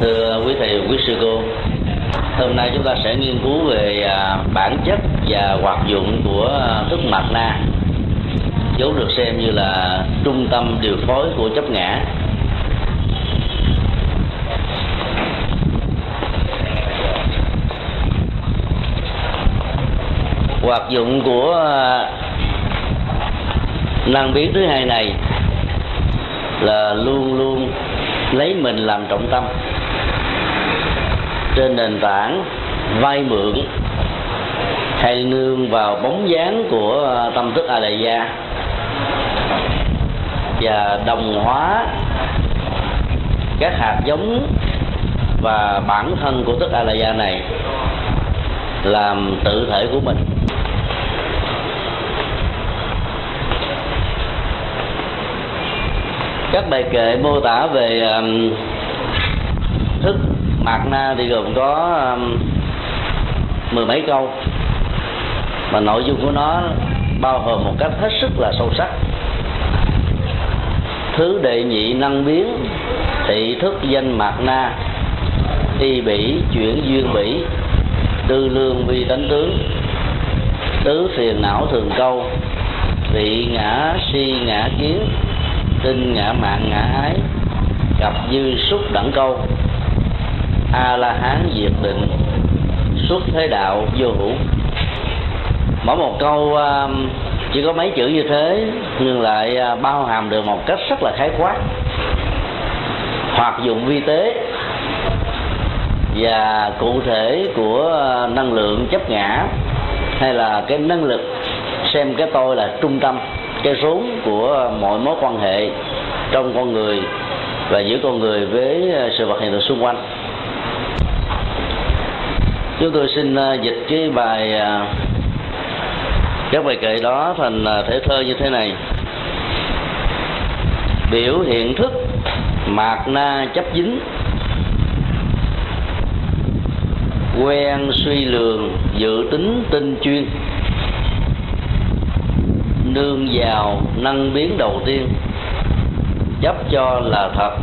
thưa quý thầy, quý sư cô, hôm nay chúng ta sẽ nghiên cứu về à, bản chất và hoạt dụng của à, thức mặt na. Vốn được xem như là trung tâm điều phối của chấp ngã. Hoạt dụng của à, năng biến thứ hai này là luôn luôn lấy mình làm trọng tâm trên nền tảng vay mượn hay nương vào bóng dáng của ờ, tâm thức a lại gia và đồng hóa các hạt giống và bản thân của thức a la gia này làm tự thể của mình. Các bài kệ mô tả về thức mạt na thì gồm có um, mười mấy câu. Mà nội dung của nó bao gồm một cách hết sức là sâu sắc. Thứ đệ nhị năng biến thị thức danh mạt na y bỉ chuyển duyên bỉ tư lương vi tánh tướng tứ phiền não thường câu vị ngã si ngã kiến tinh ngã mạng ngã ái gặp dư xúc đẳng câu a la hán diệt định xuất thế đạo vô hữu. Mỗi một câu um, chỉ có mấy chữ như thế, nhưng lại uh, bao hàm được một cách rất là khái quát. Hoạt dụng vi tế và cụ thể của uh, năng lượng chấp ngã, hay là cái năng lực xem cái tôi là trung tâm, cái rốn của mọi mối quan hệ trong con người và giữa con người với uh, sự vật hiện tượng xung quanh chúng tôi xin ờ, dịch cái bài ờ, các bài kệ đó thành ờ, thể thơ như thế này. Biểu hiện thức, mạt na chấp dính. Quen suy lường, dự tính tinh chuyên. Nương vào, năng biến đầu tiên. Chấp cho là thật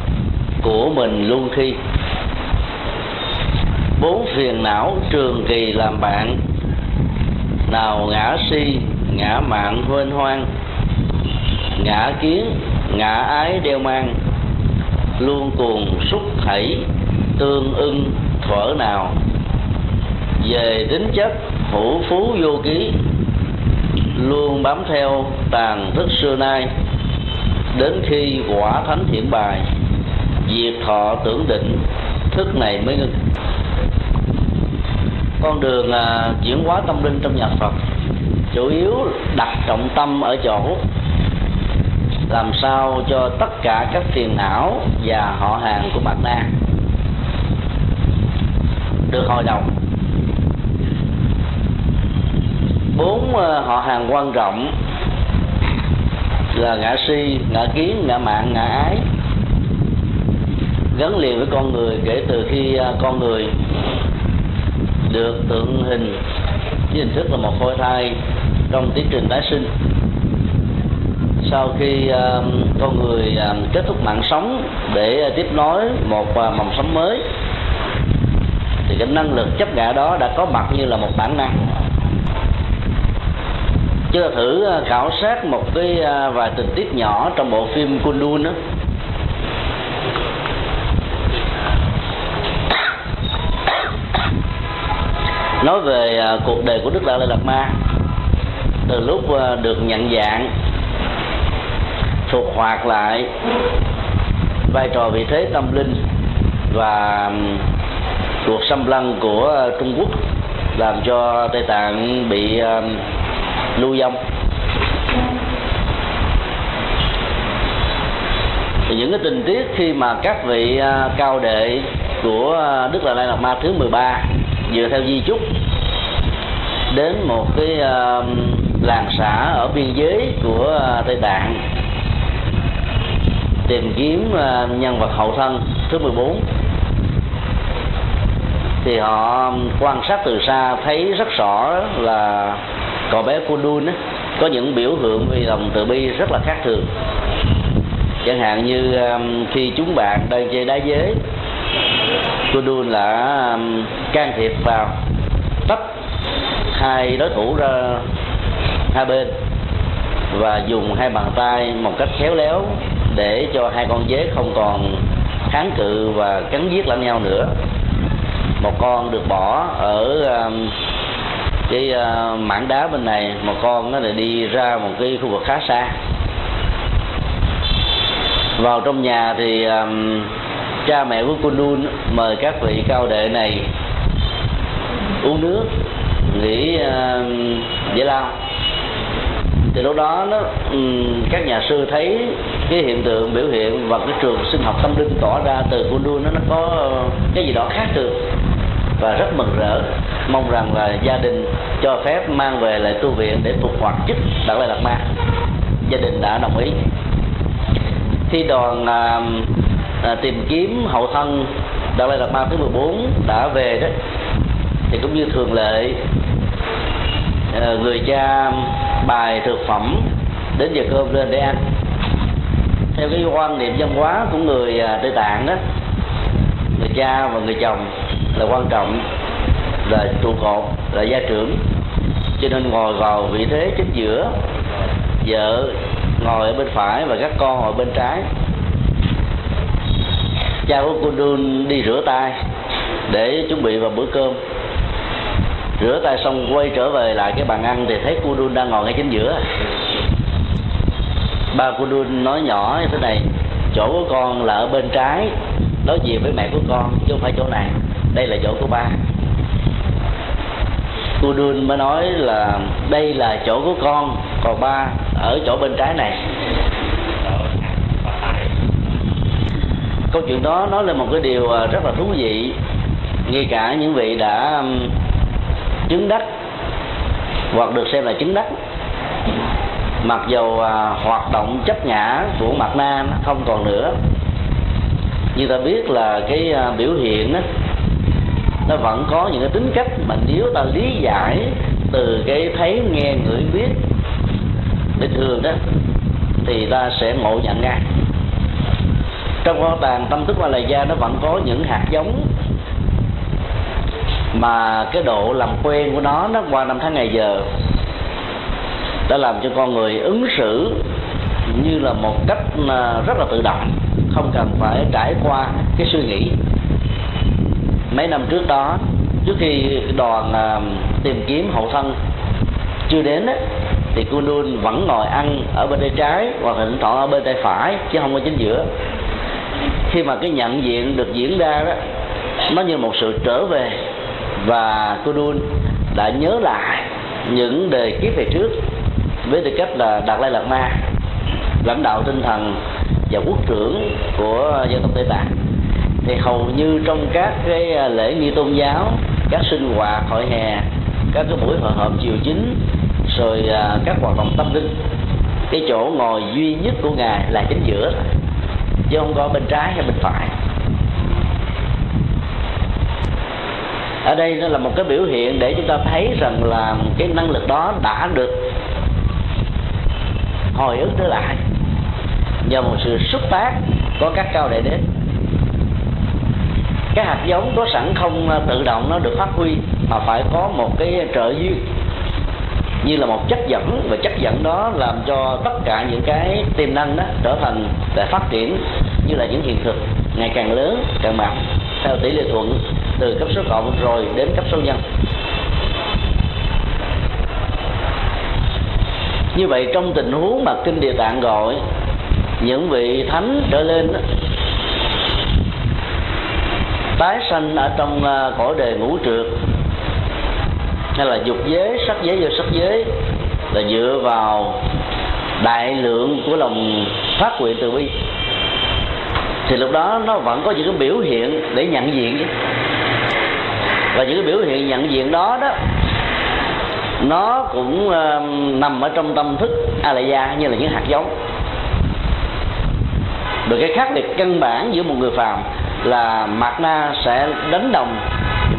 của mình luôn khi bốn phiền não trường kỳ làm bạn. Nào ngã si, ngã mạng huênh hoang. Ngã kiến, ngã ái đeo mang. Luôn cuồng xúc thảy tương ưng thuở nào. Về tính chất, hữu phú vô ký. Luôn bám theo tàn thức xưa nay. Đến khi quả thánh hiển bài, diệt thọ tưởng định, thức này mới ngưng con đường à, chuyển hóa tâm linh trong nhà Phật. Chủ yếu đặt trọng tâm ở chỗ làm sao cho tất cả các phiền não và họ hàng của bạn na được hồi đồng bốn à, họ hàng quan trọng là ngã si ngã kiến ngã mạng ngã ái. Gắn liền với con người kể từ khi à, con người được tượng hình. Với hình thức là một phôi thai trong tiến trình tái sinh. Sau khi uh, con người uh, kết thúc mạng sống để uh, tiếp nối một uh, mầm sống mới thì cái năng lực chấp ngã đó đã có mặt như là một bản năng. Chúng ta thử uh, khảo sát một cái uh, vài tình tiết nhỏ trong bộ phim Kundun đó. Nói về à, cuộc đời của đức đạt lai lạt ma. Từ lúc à, được nhận dạng thuộc hoạt lại, vai trò vị thế tâm linh và cuộc xâm lăng của trung quốc làm cho tây tạng bị lưu vong. Thì những cái tình tiết khi mà các vị à, cao đệ của đức Là lai lạt ma thứ 13 dựa theo di chúc đến một cái uh, làng xã ở biên giới của uh, Tây Tạng tìm kiếm uh, nhân vật hậu thân thứ 14 thì họ quan sát từ xa thấy rất rõ là cậu bé Kundun có những biểu hiện vì lòng từ bi rất là khác thường. Chẳng hạn như um, khi chúng bạn đang chơi đá giới Kundun là um, can thiệp vào tách hai đối thủ ra hai bên và dùng hai bàn tay một cách khéo léo để cho hai con dế không còn kháng cự và cắn giết lẫn nhau nữa. Một con được bỏ ở um, cái uh, mảng đá bên này một con nó lại đi ra một cái khu vực khá xa. Vào trong nhà thì um, cha mẹ của Kundun mời các vị cao đệ này uống nước nghỉ uh, giải lao. Thì lúc đó nó um, các nhà sư thấy cái hiện tượng biểu hiện và cái trường sinh học tâm linh tỏ ra từ Kundun nó nó có cái gì đó khác thường và rất mừng rỡ. Mong rằng là gia đình cho phép mang về lại tu viện để phục hoạt chức đạt lại đạt ma. Gia đình đã đồng ý. Khi đoàn à, à, tìm kiếm hậu thân đạt lai đạt ma thứ 14 đã về đó thì cũng như thường lệ ờ, người cha bài thực phẩm đến giờ cơm lên để ăn. Theo cái quan niệm văn hóa của người à, tây tạng đó, người cha và người chồng là quan trọng, là trụ cột, là gia trưởng. Cho nên ngồi vào vị thế chính giữa, vợ ngồi ở bên phải và các con ngồi bên trái. Cha của cô đun đi rửa tay để chuẩn bị vào bữa cơm rửa tay xong quay trở về lại cái bàn ăn thì thấy cô đun đang ngồi ngay chính giữa. Ba cô đun nói nhỏ như thế này, chỗ của con là ở bên trái, đối diện với mẹ của con chứ không phải chỗ này. Đây là chỗ của ba. Cô đun mới nói là, đây là chỗ của con, còn ba ở chỗ bên trái này. Câu chuyện đó nói lên một cái điều à, rất là thú vị. Ngay cả những vị đã chứng đắc hoặc được xem là chứng đắc mặc dầu à, hoạt động chấp ngã của mặt nam không còn nữa. Như ta biết là cái à, biểu hiện đó nó vẫn có những cái tính cách mà nếu ta lý giải từ cái thấy nghe ngửi biết bình thường đó thì ta sẽ ngộ nhận ra trong kho tàng tâm thức và lời gia nó vẫn có những hạt giống mà cái độ làm quen của nó nó qua năm tháng ngày giờ đã làm cho con người ứng xử như là một cách à, rất là tự động không cần phải trải qua cái suy nghĩ. Mấy năm trước đó trước khi đoàn à, tìm kiếm hậu thân chưa đến á, thì Kundun vẫn ngồi ăn ở bên tay trái hoặc thỉnh thoảng ở bên tay phải chứ không có chính giữa. Khi mà cái nhận diện được diễn ra đó nó như một sự trở về và Kundun đã nhớ lại những đề kiếp về trước với tư cách là đạt lai lạt ma, lãnh đạo tinh thần và quốc trưởng của dân tộc tây tạng. Thì hầu như trong các cái à, lễ nghi tôn giáo, các sinh hoạt, hội hè, các cái buổi hội họp chiều chính, rồi à, các hoạt động tâm linh, cái chỗ ngồi duy nhất của ngài là chính giữa, chứ không có bên trái hay bên phải. Ở đây nó là một cái biểu hiện để chúng ta thấy rằng là cái năng lực đó đã được hồi ức trở lại nhờ một sự xúc tác có các cao đệ đến cái hạt giống có sẵn không tự động nó được phát huy, mà phải có một cái trợ duyên như là một chất dẫn, và chất dẫn đó làm cho tất cả những cái tiềm năng đó trở thành để phát triển như là những hiện thực ngày càng lớn, càng mạnh, theo tỷ lệ thuận từ cấp số cộng rồi đến cấp số nhân. Như vậy trong tình huống mà kinh địa tạng gọi những vị thánh trở lên đó, tái sanh ở trong à, cõi đề ngũ trượt hay là dục giới sắc giới vô sắc giới là dựa vào đại lượng của lòng phát nguyện từ bi thì lúc đó nó vẫn có những cái biểu hiện để nhận diện chứ và những cái biểu hiện nhận diện đó đó nó cũng uh, nằm ở trong tâm thức a la gia như là những hạt giống. Được cái khác biệt căn bản giữa một người phàm là mạt na sẽ đánh đồng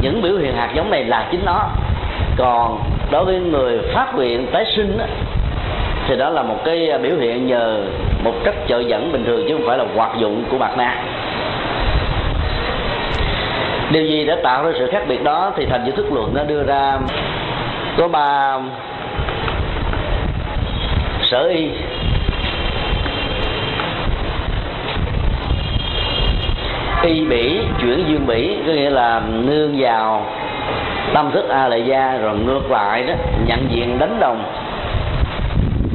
những biểu hiện hạt giống này là chính nó. Còn đối với người phát nguyện tái sinh đó, thì đó là một cái biểu hiện nhờ một chất trợ dẫn bình thường chứ không phải là hoạt dụng của mặt na điều gì đã tạo ra sự khác biệt đó thì thành giới thức luận nó đưa ra. Có ba sở y. Y bỉ, chuyển dương bỉ, có nghĩa là nương vào tâm thức a lệ gia, rồi ngược lại đó, nhận diện đánh đồng.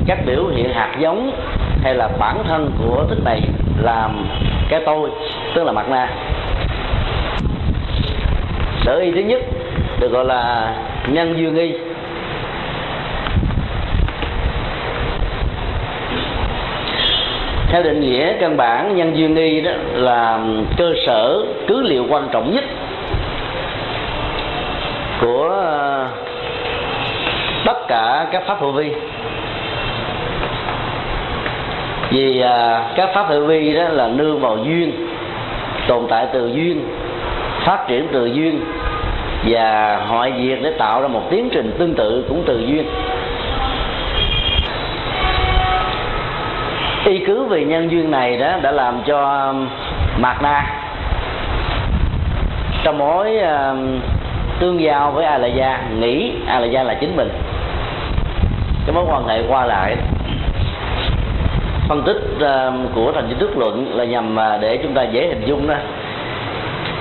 Các biểu hiện hạt giống hay là bản thân của thức này làm cái tôi, tức là mặt na sở y thứ nhất, được gọi là nhân duyên y. Theo định nghĩa căn bản, nhân duyên y đó là cơ sở, cứ liệu quan trọng nhất của ờ, tất cả các pháp hữu vi. Vì ờ, các pháp hữu vi đó là nương vào duyên, tồn tại từ duyên phát triển từ duyên và hội diệt để tạo ra một tiến trình tương tự cũng từ duyên. Y cứ vì nhân duyên này đó đã làm cho mạt na trong mối uh, tương giao với a la gia nghĩ a la gia là chính mình. Cái mối quan hệ qua lại phân tích uh, của thành chính thức luận là nhằm à, để chúng ta dễ hình dung đó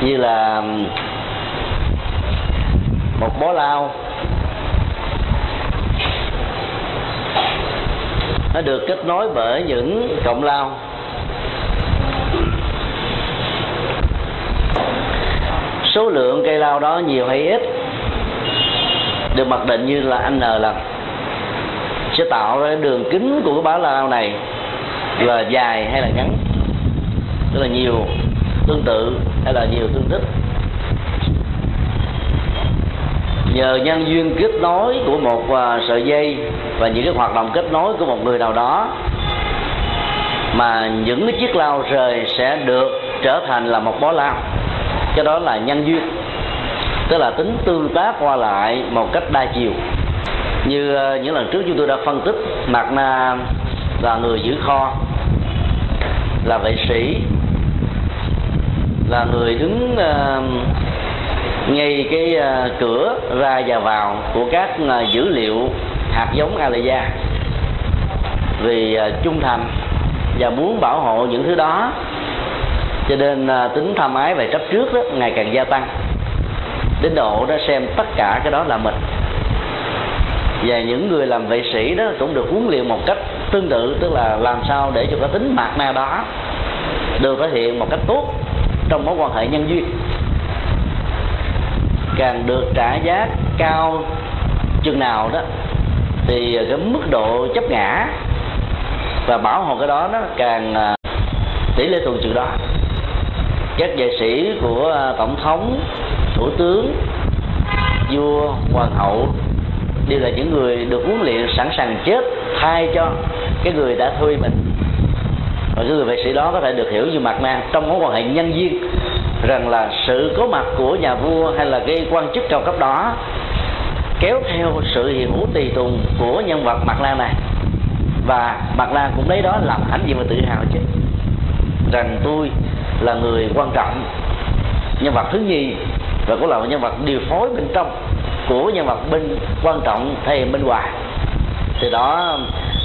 như là một bó lao nó được kết nối bởi những cộng lao số lượng cây lao đó nhiều hay ít được mặc định như là n lần. Sẽ tạo ra đường kính của cái bó lao này, là dài hay là ngắn tức là nhiều tương tự hay là nhiều tương thích nhờ nhân duyên kết nối của một à, sợi dây và những cái hoạt động kết nối của một người nào đó, mà những cái chiếc lao rời sẽ được trở thành là một bó lao. Cái đó là nhân duyên, tức là tính tương tác qua lại một cách đa chiều. Như à, những lần trước chúng tôi đã phân tích mặt na là người giữ kho là vệ sĩ là người đứng ờ, ngay cái ờ, cửa ra và vào của các ờ, dữ liệu hạt giống Alaya. Vì trung thành và muốn bảo hộ những thứ đó, cho nên tính tham ái về chấp trước đó ngày càng gia tăng, đến độ đó xem tất cả cái đó là mình. Và những người làm vệ sĩ đó cũng được huấn luyện một cách tương tự, tức là làm sao để cho cái tính mạc na đó được thể hiện một cách tốt trong mối quan hệ nhân duyên. Càng được trả giá cao chừng nào đó, thì cái mức độ chấp ngã và bảo hộ cái đó nó càng à, tỷ lệ thuận chừng đó. Các vệ sĩ của à, tổng thống, thủ tướng, vua, hoàng hậu đều là những người được huấn luyện sẵn sàng chết thay cho cái người đã thuê mình và cái người vệ sĩ đó có thể được hiểu như mặt nạ trong mối quan hệ nhân viên rằng là sự có mặt của nhà vua hay là cái quan chức cao cấp đó kéo theo sự hiện hữu tùy tùng của nhân vật mặt lan này. Và mặt lan cũng lấy đó làm hãnh diện và tự hào chứ, rằng tôi là người quan trọng, nhân vật thứ nhì, và cũng là một nhân vật điều phối bên trong của nhân vật bên quan trọng thầy bên ngoài từ đó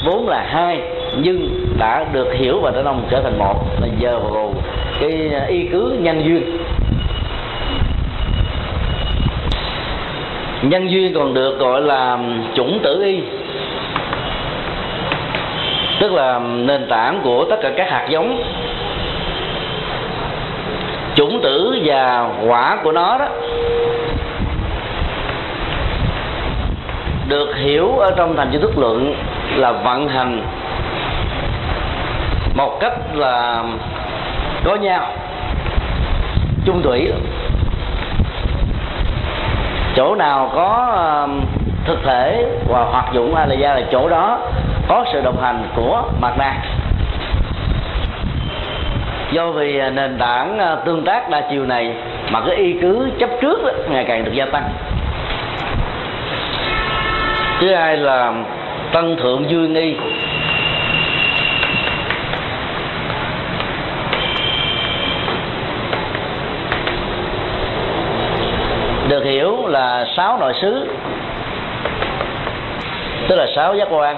vốn là hai nhưng đã được hiểu và đã đồng trở thành một, là giờ vào cái à, y cứ nhân duyên. Nhân duyên còn được gọi là chủng tử y. Tức là nền tảng của tất cả các hạt giống. Chủng tử và quả của nó đó được hiểu ở trong thành chữ thức luận là vận hành một cách là có nhau chung thủy. Chỗ nào có thực thể và hoạt dụng hay là gia là chỗ đó có sự đồng hành của mặt nạ do vì à, nền tảng à, tương tác đa chiều này mà cái y cứ chấp trước đó, ngày càng được gia tăng. Thứ hai là tăng thượng duyên nghi. Được hiểu là sáu nội xứ. Tức là sáu giác quan.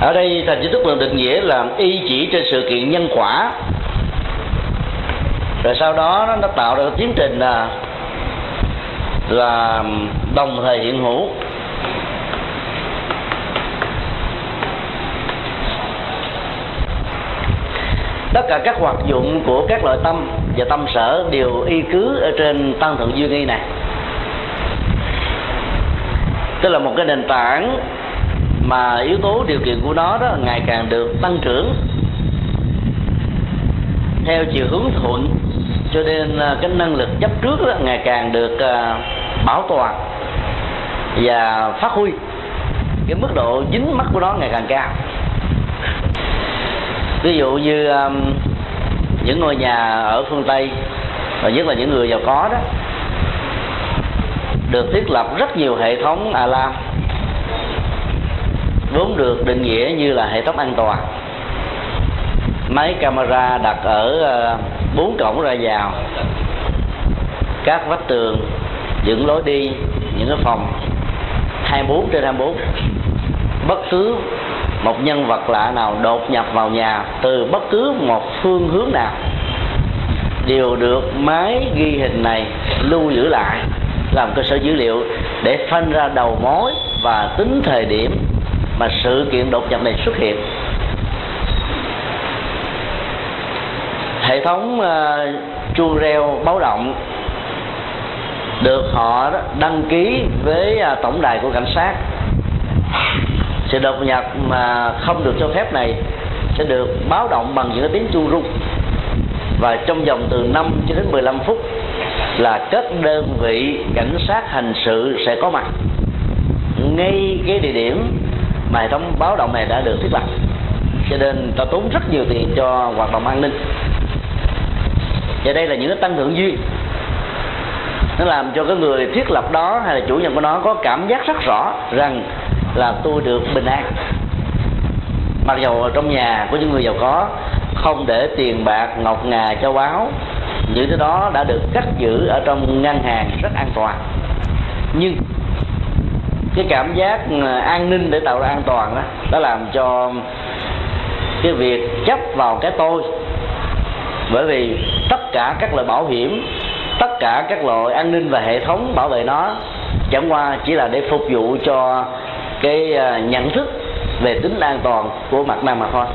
Ở đây thành chính thức lượng định nghĩa là y chỉ trên sự kiện nhân quả. Rồi sau đó nó, tạo ra tiến trình là là đồng thời hiện hữu. Tất cả các hoạt dụng của các loại tâm và tâm sở đều y cứ ở trên tăng thượng duyên nghi này. Tức là một cái nền tảng mà yếu tố điều kiện của nó đó ngày càng được tăng trưởng theo chiều hướng thuận cho nên à, cái năng lực chấp trước đó, ngày càng được à, bảo toàn và phát huy. Cái mức độ dính mắt của nó ngày càng cao. Ví dụ như à, những ngôi nhà ở phương tây, và nhất là những người giàu có đó, được thiết lập rất nhiều hệ thống alarm, vốn được định nghĩa như là hệ thống an toàn. Máy camera đặt ở ờ, bốn cổng ra vào, các vách tường, những lối đi, những cái phòng 24 trên 24 bất cứ một nhân vật lạ nào đột nhập vào nhà từ bất cứ một phương hướng nào đều được máy ghi hình này lưu giữ lại làm cơ sở dữ liệu để phân ra đầu mối và tính thời điểm mà sự kiện đột nhập này xuất hiện. Hệ thống ờ, uh, chuông reo báo động được họ đăng ký với uh, tổng đài của cảnh sát sự đột nhập mà không được cho phép này sẽ được báo động bằng những cái tiếng chu rung. Và trong vòng từ 5 cho đến 15 phút là các đơn vị cảnh sát hình sự sẽ có mặt. Ngay cái địa điểm mà hệ thống báo động này đã được thiết lập. Cho nên ta tốn rất nhiều tiền cho hoạt động an ninh. Và đây là những cái tăng thượng duyên nó làm cho cái người thiết lập đó hay là chủ nhân của nó có cảm giác rất rõ rằng là tôi được bình an. Mặc dầu trong nhà của những người giàu có, không để tiền bạc, ngọc ngà cho báo, những thứ đó đã được cất giữ ở trong ngân hàng rất an toàn. Nhưng cái cảm giác ừ, an ninh để tạo ra an toàn đó đã làm cho cái việc chấp vào cái tôi. Bởi vì tất cả các loại bảo hiểm, tất cả các loại an ninh và hệ thống bảo vệ nó, chẳng qua chỉ là để phục vụ cho cái ờ, nhận thức về tính an toàn của mặt nam mà thôi.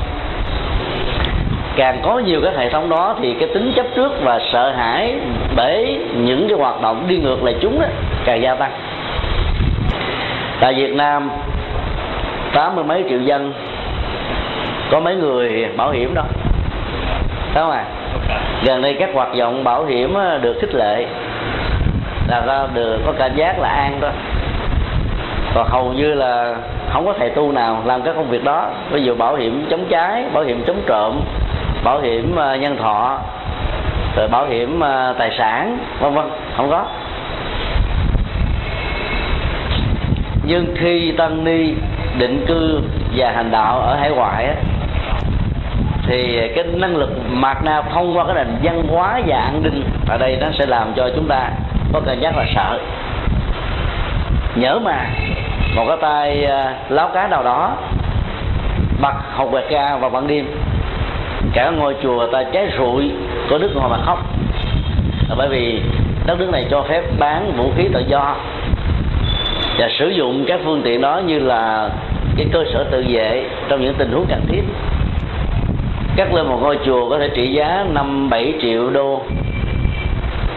Càng có nhiều cái hệ thống đó thì cái tính chấp trước và sợ hãi bởi những cái hoạt động đi ngược lại chúng đó càng gia tăng. Tại Việt Nam, tám mươi mấy triệu dân, có mấy người bảo hiểm đâu đúng không à gần đây các hoạt động bảo hiểm được khích lệ, là ra được, có cảm giác là an đó còn hầu như là không có thầy tu nào làm các công việc đó. Ví dụ bảo hiểm chống cháy bảo hiểm chống trộm, bảo hiểm ờ, nhân thọ, rồi bảo hiểm ờ, tài sản, vân vân, không có. Nhưng khi tăng ni định cư và hành đạo ở hải ngoại thì cái năng lực mạt na thông qua cái nền văn hóa và an ninh ở đây nó sẽ làm cho chúng ta có cảm giác là sợ, nhớ mà một cái tay à, láo cá nào đó bật hộp quẹt ga vào ban đêm. Cả ngôi chùa ta cháy rụi, có nước ngồi mà khóc. Là bởi vì đất nước này cho phép bán vũ khí tự do và sử dụng các phương tiện đó như là cái cơ sở tự vệ trong những tình huống cần thiết. Cắt lên một ngôi chùa có thể trị giá năm, bảy triệu đô.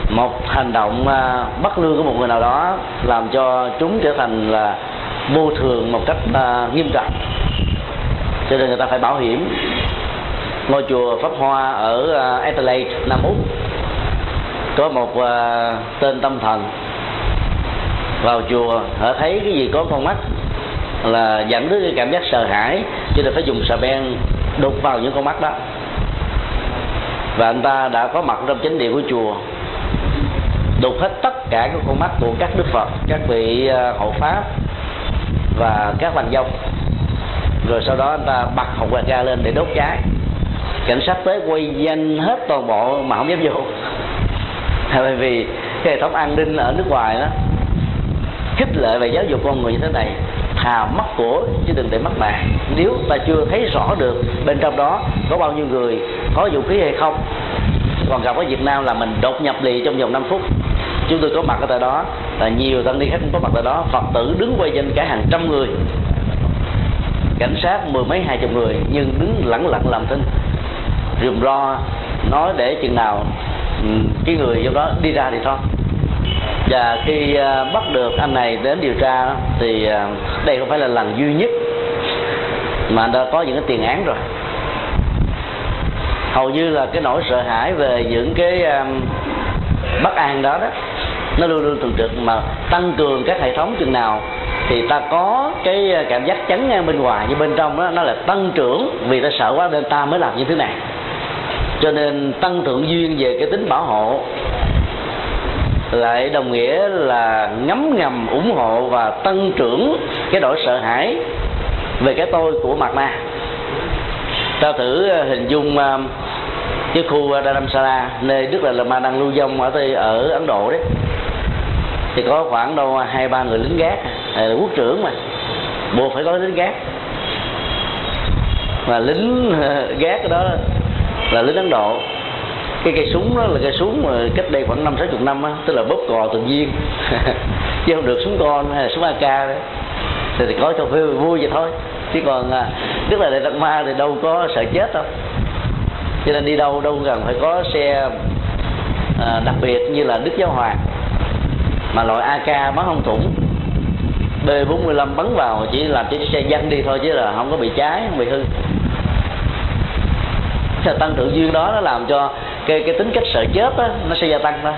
Một hành động à, bắt lương của một người nào đó làm cho chúng trở thành là vô thường một cách uh, nghiêm trọng. Cho nên người ta phải bảo hiểm. Ngôi chùa pháp hoa ở uh, Adelaide Nam Úc có một uh, tên tâm thần. Vào chùa họ thấy cái gì có con mắt là dẫn đến cái cảm giác sợ hãi cho nên phải dùng xà beng đục vào những con mắt đó. Và anh ta đã có mặt trong chính điện của chùa đục hết tất cả các con mắt của các đức phật các vị hộ pháp và các bàn dông rồi sau đó anh ta bật hộp quạt ga lên để đốt cháy. Cảnh sát tới quay danh hết toàn bộ mà không dám vô. Bởi vì cái hệ thống an ninh ở nước ngoài đó, khích lệ về giáo dục con người như thế này thà mất của chứ đừng để mất mạng nếu ta chưa thấy rõ được bên trong đó có bao nhiêu người, có vũ khí hay không. Còn gặp ở Việt Nam là mình đột nhập lì trong vòng 5 phút chúng tôi có mặt ở tại đó. Là nhiều tăng ni khách có mặt tại đó. Phật tử đứng quay trên cả hàng trăm người. Cảnh sát mười mấy hai chục người nhưng đứng lẳng lặng làm thinh rườm ro nói để chừng nào ừ, cái người trong đó đi ra thì thôi. Và khi à, bắt được anh này đến điều tra thì à, đây không phải là lần duy nhất mà đã có những cái tiền án rồi. Hầu như là cái nỗi sợ hãi về những cái um, bất an đó đó nó luôn luôn thường trực mà tăng cường các hệ thống chừng nào thì ta có cái ờ, cảm giác chắn ngang bên ngoài, nhưng bên trong đó, nó là tăng trưởng vì ta sợ quá nên ta mới làm như thế này. Cho nên tăng thượng duyên về cái tính bảo hộ lại đồng nghĩa là ngấm ngầm ủng hộ và tăng trưởng cái nỗi sợ hãi về cái tôi của mặt ma. Ta thử ờ, hình dung ờ, cái khu Dharamsala, nơi Đức là Lama đang lưu vong ở ở Ấn Độ đấy thì có khoảng đâu hai ba người lính gác. Là quốc trưởng mà. Buộc phải có lính gác. Mà lính ờ, gác đó là lính Ấn Độ. Cái cây súng đó là cây súng mà cách đây khoảng năm sáu chục năm á tức là bóp cò tự nhiên. Chứ không được súng con hay là súng AK đấy thì, thì có cho vui, vui vậy thôi. Chứ còn à, tức là đại tạc ma thì đâu có sợ chết đâu. Cho nên đi đâu đâu cần phải có xe à, đặc biệt như là đức giáo hoàng mà loại AK bắn không thủng. B45 bắn vào chỉ làm cho xe văng đi thôi chứ là không có bị cháy không bị hư. Cái tăng trưởng duyên đó nó làm cho cái cái tính cách sợ chết đó, nó sẽ gia tăng đó.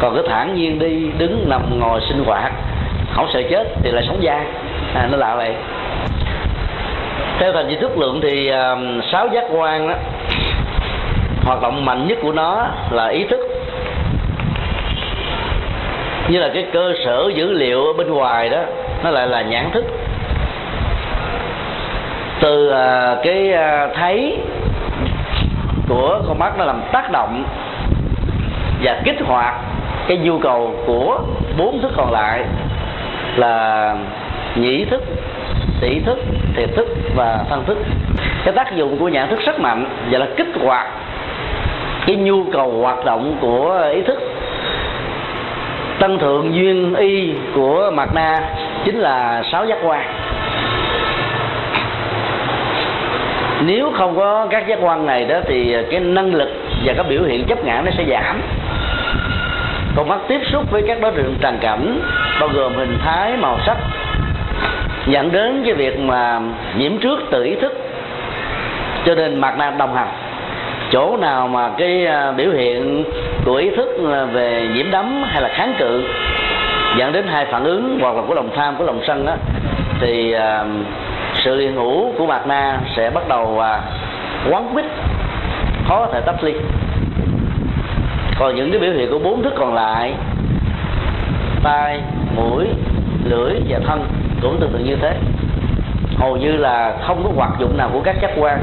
Còn cái thản nhiên đi đứng nằm ngồi sinh hoạt không sợ chết thì lại sống dai à, nó lạ vậy. Theo thành di thức lượng thì uh, sáu giác quan đó hoạt động mạnh nhất của nó là ý thức như là cái cơ sở dữ liệu ở bên ngoài đó, nó lại là nhãn thức. Từ à, cái à, thấy của con mắt nó làm tác động và kích hoạt cái nhu cầu của bốn thức còn lại là nhĩ thức tỷ thức, thiệt thức và thân thức. Cái tác dụng của nhãn thức rất mạnh và là kích hoạt cái nhu cầu hoạt động của ý thức tăng thượng duyên y của mặt na chính là sáu giác quan. Nếu không có các giác quan này đó thì cái năng lực và các biểu hiện chấp ngã nó sẽ giảm. Con mắt tiếp xúc với các đối tượng tràn cảnh, bao gồm hình thái, màu sắc, dẫn đến cái việc mà nhiễm trước tự ý thức. Cho nên mặt na đồng hành chỗ nào mà cái à, biểu hiện của ý thức à, về nhiễm đấm hay là kháng cự dẫn đến hai phản ứng hoặc là của lòng tham của lòng sân đó thì uh, sự hiện hữu của mạt na sẽ bắt đầu uh, quán quýt khó có thể tách ly. Còn những cái biểu hiện của bốn thức còn lại tai mũi lưỡi và thân cũng tương tự như thế. Hầu như là không có hoạt dụng nào của các giác quan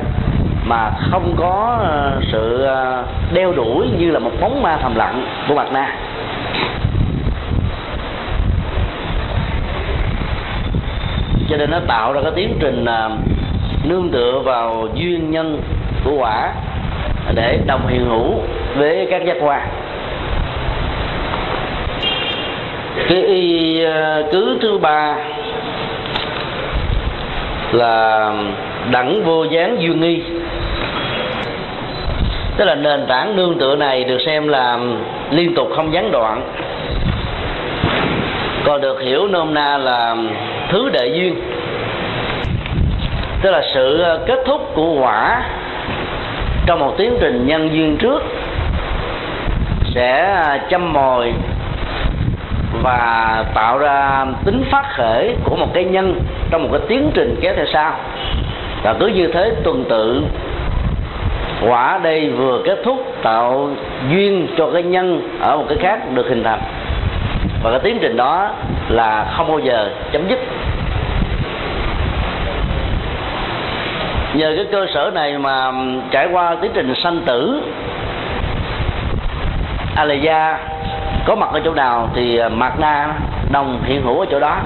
mà không có ờ, sự ờ, đeo đuổi như là một bóng ma thầm lặng của mặt na. Cho nên nó tạo ra cái tiến trình ờ, nương tựa vào duyên nhân của quả để đồng hiện hữu với các giác quan. Cái y cứ thứ ba là đẳng vô gián duyên nghi tức là nền tảng nương tựa này được xem là liên tục không gián đoạn. Còn được hiểu nôm na là thứ đệ duyên. Tức là sự ờ, kết thúc của quả trong một tiến trình nhân duyên trước sẽ ờ, châm mồi và tạo ra tính phát khởi của một cái nhân trong một cái tiến trình kéo theo sau. Và cứ như thế tuần tự quả đây vừa kết thúc tạo duyên cho cái nhân ở một cái khác được hình thành. Và cái tiến trình đó là không bao giờ chấm dứt. Nhờ cái cơ sở này mà trải qua tiến trình sanh tử Alaya có mặt ở chỗ nào thì Mạt Na đồng hiện hữu ở chỗ đó.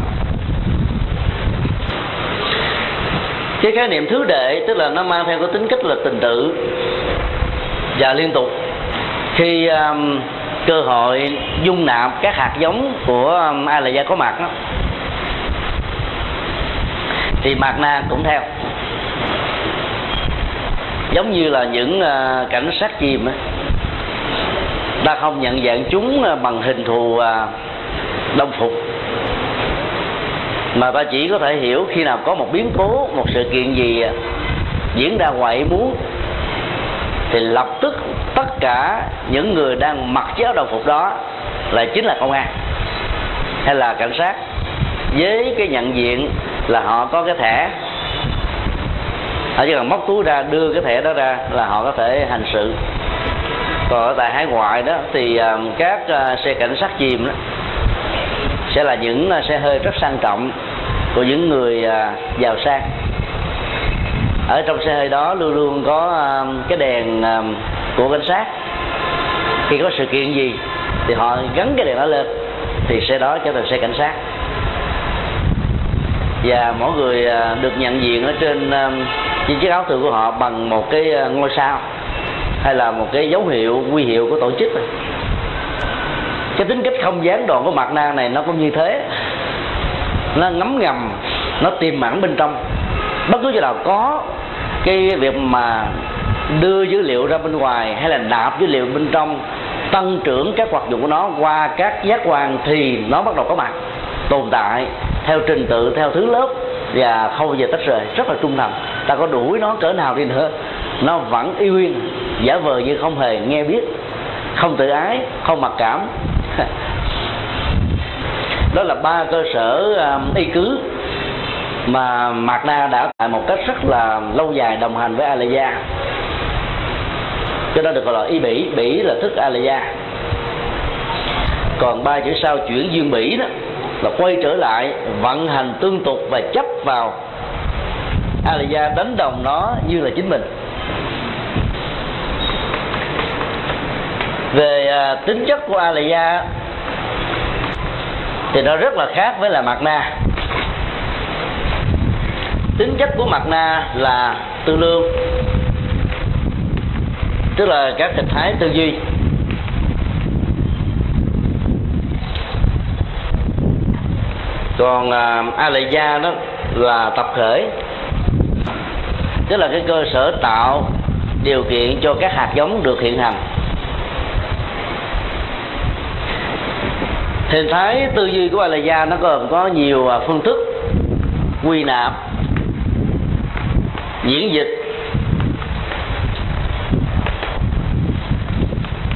Cái khái niệm thứ đệ tức là nó mang theo cái tính cách là tình tự. Và liên tục. Khi um, cơ hội dung nạp các hạt giống của um, a la gia có mặt đó, thì mạt na cũng theo. Giống như là những uh, cảnh sát chim ấy. ta không nhận dạng chúng uh, bằng hình thù uh, đông phục mà ta chỉ có thể hiểu khi nào có một biến cố, một sự kiện gì diễn ra ngoài ý muốn, thì lập tức tất cả những người đang mặc chiếc áo đồng phục đó là chính là công an hay là cảnh sát. Với cái nhận diện là họ có cái thẻ. Họ chỉ cần móc túi ra, đưa cái thẻ đó ra là họ có thể hành sự. Còn ở tại hải ngoại đó thì à, các à, xe cảnh sát chìm đó sẽ là những à, xe hơi rất sang trọng của những người à, giàu sang. Ở trong xe hơi đó luôn luôn có à, cái đèn à, của cảnh sát. Khi có sự kiện gì thì họ gắn cái đèn đó lên thì xe đó trở thành xe cảnh sát. Và mỗi người được nhận diện ở trên trên chiếc áo thường của họ bằng một cái ngôi sao hay là một cái dấu hiệu quy hiệu của tổ chức cái tính cách không gián đoạn của mặt nạ này nó cũng như thế nó ngấm ngầm, nó tiềm mãn bên trong. Bất cứ chỗ nào có cái việc mà đưa dữ liệu ra bên ngoài hay là nạp dữ liệu bên trong, tăng trưởng các hoạt dụng của nó qua các giác quan thì nó bắt đầu có mặt, tồn tại theo trình tự, theo thứ lớp và không bao giờ tách rời. Rất là trung thành. Ta có đuổi nó cỡ nào đi nữa, nó vẫn y nguyên, giả vờ như không hề nghe biết, không tự ái, không mặc cảm. đó là ba cơ sở um, y cứ mà Mạc Na đã tại một cách rất là lâu dài đồng hành với Alaya. Cho đó được gọi là y bỉ. Bỉ là thức Alaya. Còn ba chữ sau chuyển dương bỉ đó là quay trở lại vận hành tương tục và chấp vào. Alaya đánh đồng nó như là chính mình. Về à, tính chất của Alaya thì nó rất là khác với là mặt Na. Tính chất của mặt na là tư lương tức là các hình thái tư duy. Còn à, a lệ gia đó là tập khởi tức là cái cơ sở tạo điều kiện cho các hạt giống được hiện hành. Hình thái tư duy của bà lệ gia nó gồm có nhiều à, phương thức quy nạp, diễn dịch,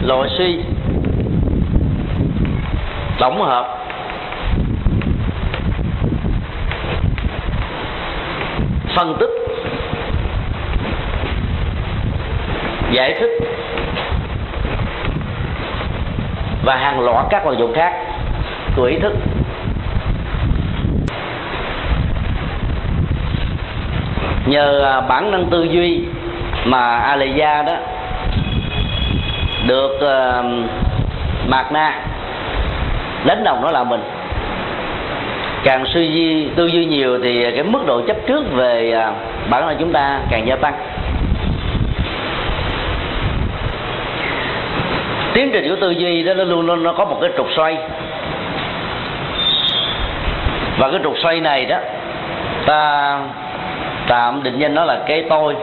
loại suy, tổng hợp. Phân tích, giải thích và hàng loạt các hoạt dụng khác của ý thức. Nhờ à, bản năng tư duy mà Aleya đó được uh, Mạc Na đánh đồng nó là mình. Càng suy duy tư duy nhiều thì cái mức độ chấp trước về uh, bản thân chúng ta càng gia tăng. Tiến trình của tư duy đó nó luôn luôn nó có một cái trục xoay và cái trục xoay này đó, ta tạm định danh nó là cái tôi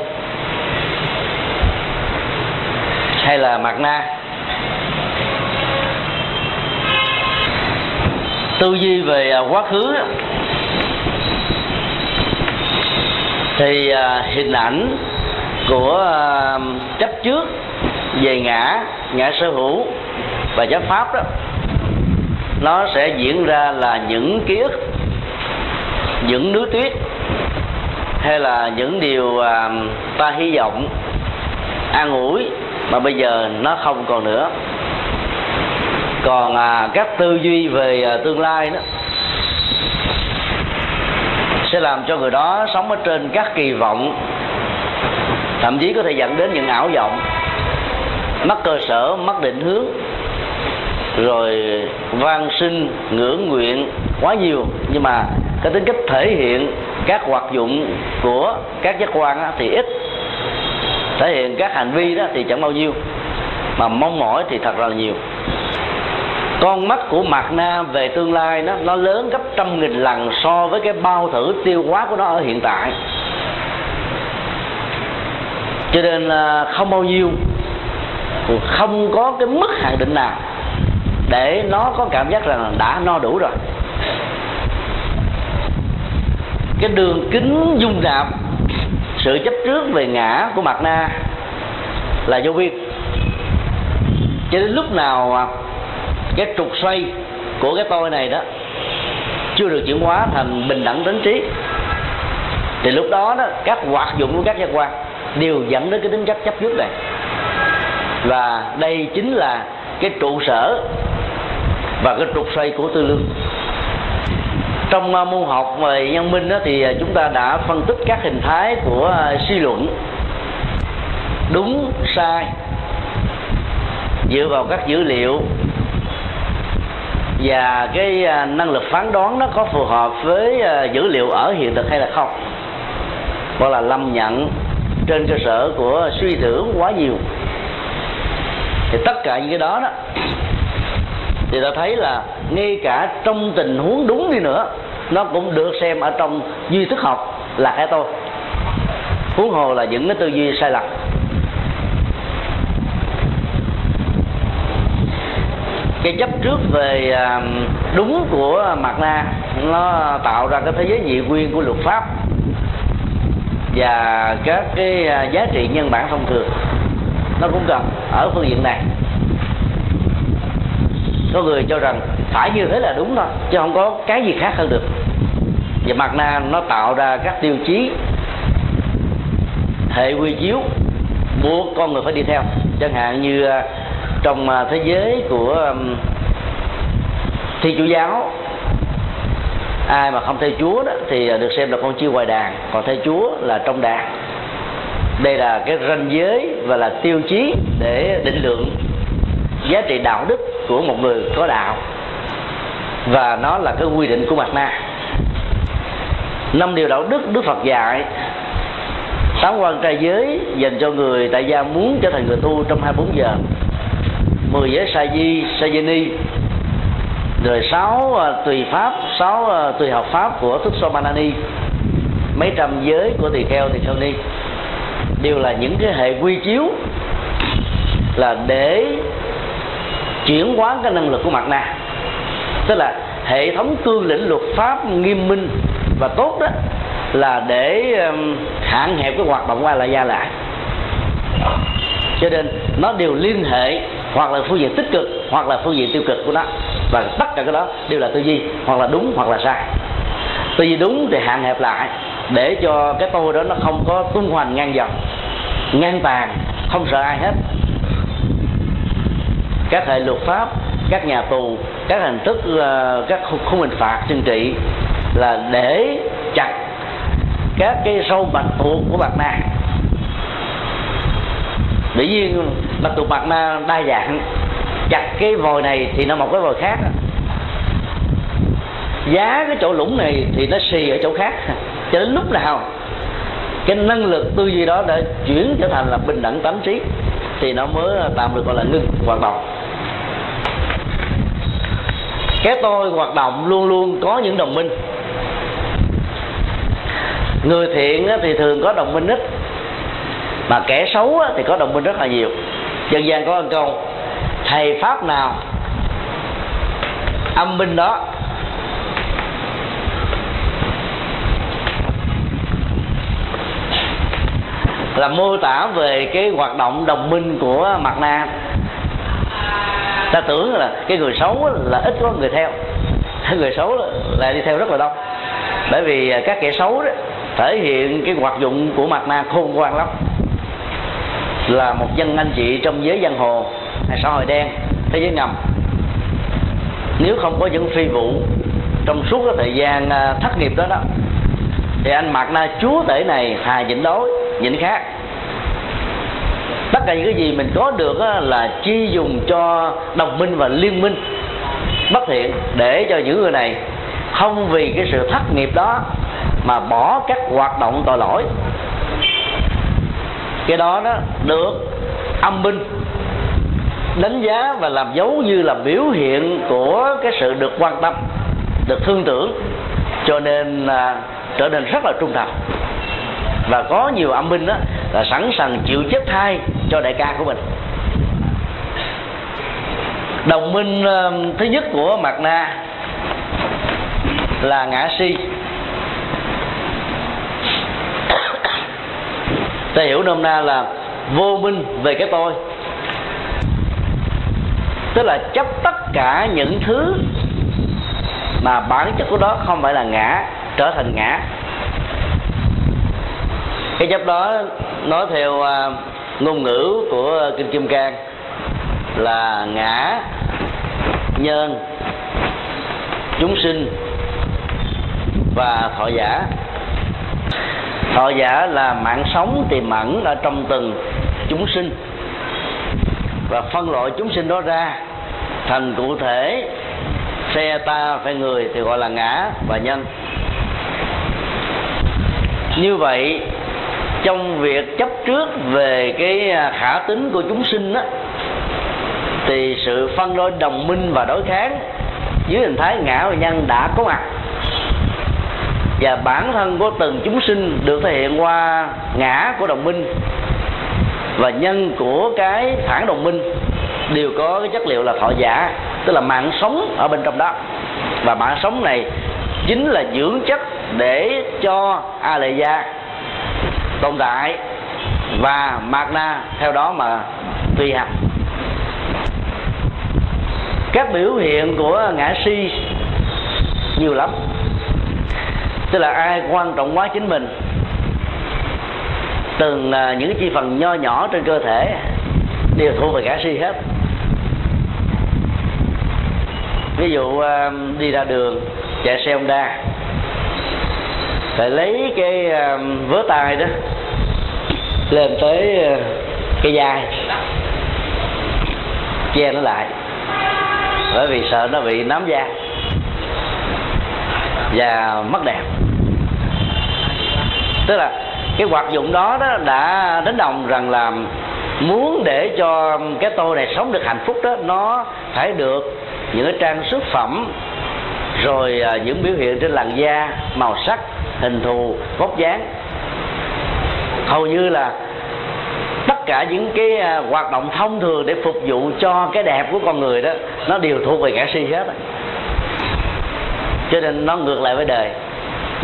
hay là mặt na. Tư duy về à, quá khứ thì à, hình ảnh của à, chấp trước, về ngã ngã sở hữu và chấp pháp đó, nó sẽ diễn ra là những ký ức những núi tuyết hay là những điều à, ta hy vọng an ủi mà bây giờ nó không còn nữa. Còn à, các tư duy về à, tương lai đó sẽ làm cho người đó sống ở trên các kỳ vọng thậm chí có thể dẫn đến những ảo vọng mất cơ sở mất định hướng rồi van sinh ngưỡng nguyện quá nhiều. Nhưng mà cái tính cách thể hiện các hoạt dụng của các giác quan thì ít. Thể hiện các hành vi đó thì chẳng bao nhiêu, mà mong mỏi thì thật là nhiều. Con mắt của mạt na về tương lai nó nó lớn gấp trăm nghìn lần so với cái bao thử tiêu hóa của nó ở hiện tại. Cho nên là không bao nhiêu, không có cái mức hạn định nào để nó có cảm giác rằng đã no đủ rồi cái đường kính dung nạp sự chấp trước về ngã của mặt na là vô biên cho đến lúc nào cái trục xoay của cái tôi này đó chưa được chuyển hóa thành bình đẳng tính trí, thì lúc đó đó, các hoạt dụng của các giác quan đều dẫn đến cái tính chất chấp trước này. Và đây chính là cái trụ sở và cái trục xoay của tư lương trong à, môn học về nhân minh đó, thì à, chúng ta đã phân tích các hình thái của à, suy luận. Đúng sai. Dựa vào các dữ liệu và cái năng lực phán đoán nó có phù hợp với dữ liệu ở hiện thực hay là không. Hoặc là lâm nhận trên cơ sở của suy tưởng quá nhiều. Thì tất cả những cái đó đó thì ta thấy là ngay cả trong tình huống đúng đi nữa nó cũng được xem ở trong duy thức học là cái tôi. Huống hồ là những cái tư duy sai lầm. Cái chấp trước về à, đúng của mặt na nó tạo ra cái thế giới nhị nguyên của luật pháp và các cái à, giá trị nhân bản thông thường. Nó cũng cần ở phương diện này. Có người cho rằng phải như thế là đúng thôi, chứ không có cái gì khác hơn được và mặt na nó tạo ra các tiêu chí, hệ quy chiếu buộc con người phải đi theo. Chẳng hạn như à, trong à, thế giới của thi chủ giáo, ai mà không theo chúa đó thì được xem là con chiêu ngoài đàn, còn theo chúa là trong đàn. Đây là cái ranh giới và là tiêu chí để định lượng giá trị đạo đức của một người có đạo. Và nó là cái quy định của mặt na năm điều đạo đức đức phật dạy tám quan trai giới dành cho người tại gia muốn trở thành người tu trong 24 giờ. Mười giới sa di sa di ni. Rồi sáu à, tùy pháp, sáu à, tùy học pháp của thức so manani mấy trăm giới của tỳ kheo tỳ kheo ni. Đều là những cái hệ quy chiếu là để chuyển hóa cái năng lực của mặt na tức là hệ thống cương lĩnh luật pháp nghiêm minh và tốt đó là để um, hạn hẹp cái hoạt động qua lại gia lại. Cho nên nó đều liên hệ, hoặc là phương diện tích cực, hoặc là phương diện tiêu cực của nó. Và tất cả cái đó đều là tư duy, hoặc là đúng, hoặc là sai. Tư duy đúng thì hạn hẹp lại, để cho cái tôi đó nó không có tung hoành ngang dọc ngang tàn, không sợ ai hết. Các hệ luật pháp, các nhà tù, các hình thức ờ, các khung hình phạt trừng trị là để chặt các cái sâu bạch tuộc của bạc na. Dĩ nhiên bạch tuộc bạc na đa dạng. Chặt cái vòi này thì nó một cái vòi khác. Giá cái chỗ lũng này thì nó xì ở chỗ khác. Cho đến lúc nào, cái năng lực tư duy đó đã chuyển trở thành là bình đẳng tánh trí, thì nó mới tạm được gọi là ngưng hoạt động. Cái tôi hoạt động luôn luôn có những đồng minh người thiện thì thường có đồng minh ít, mà kẻ xấu thì có đồng minh rất là nhiều. Dân gian có một câu, thầy pháp nào âm binh đó? Là mô tả về cái hoạt động đồng minh của mặt na. Ta tưởng là cái người xấu là ít có người theo, người xấu là đi theo rất là đông. Bởi vì các kẻ xấu đó thể hiện cái hoạt dụng của mặt na khôn ngoan lắm. Là một dân anh chị trong giới giang hồ, hay xã hội đen, thế giới ngầm. Nếu không có những phi vụ trong suốt cái thời gian à, thất nghiệp đó đó, thì anh mặt na chúa tể này hà nhịn đói, nhịn khác tất cả những cái gì mình có được là chi dùng cho đồng minh và liên minh bất thiện, để cho những người này không vì cái sự thất nghiệp đó mà bỏ các hoạt động tội lỗi. Cái đó đó được âm binh đánh giá và làm dấu như là biểu hiện của cái sự được quan tâm, được thương tưởng, cho nên là trở nên rất là trung thành. Và có nhiều âm binh đó là sẵn sàng chịu chết thay cho đại ca của mình. Đồng minh thứ nhất của mặt na là ngã si. Ta hiểu nôm na là vô minh về cái tôi. Tức là chấp tất cả những thứ mà bản chất của đó không phải là ngã trở thành ngã. Cái chấp đó nói theo uh, ngôn ngữ của kinh kim cang là ngã nhân chúng sinh và thọ giả thọ giả là mạng sống tiềm ẩn ở trong từng chúng sinh. Và phân loại chúng sinh đó ra thành cụ thể phe ta phe người thì gọi là ngã và nhân. Như vậy trong việc chấp trước về cái à, khả tính của chúng sinh đó, thì sự phân loại đồng minh và đối kháng dưới hình thái ngã và nhân đã có mặt và bản thân của từng chúng sinh được thể hiện qua ngã của đồng minh và nhân của cái phản đồng minh đều có cái chất liệu là thọ giả, tức là mạng sống ở bên trong đó. Và mạng sống này chính là dưỡng chất để cho a lệ gia tồn tại và mạt na theo đó mà tùy hành. Các biểu hiện của ngã si nhiều lắm tức là ai quan trọng quá chính mình. Từng à, những chi phần nho nhỏ trên cơ thể đều thuộc về ngã si hết. Ví dụ à, đi ra đường, chạy xe honda, phải lấy cái à, vớ tay đó lên tới cái vai, che nó lại. Bởi vì sợ nó bị nám da và mất đẹp tức là cái hoạt dụng đó, đó đã đánh đồng rằng là muốn để cho cái tôi này sống được hạnh phúc đó nó phải được những cái trang sức phẩm rồi à, những biểu hiện trên làn da màu sắc hình thù vóc dáng. Hầu như là tất cả những cái à, hoạt động thông thường để phục vụ cho cái đẹp của con người đó nó đều thuộc về ngã si hết cho nên nó ngược lại với đời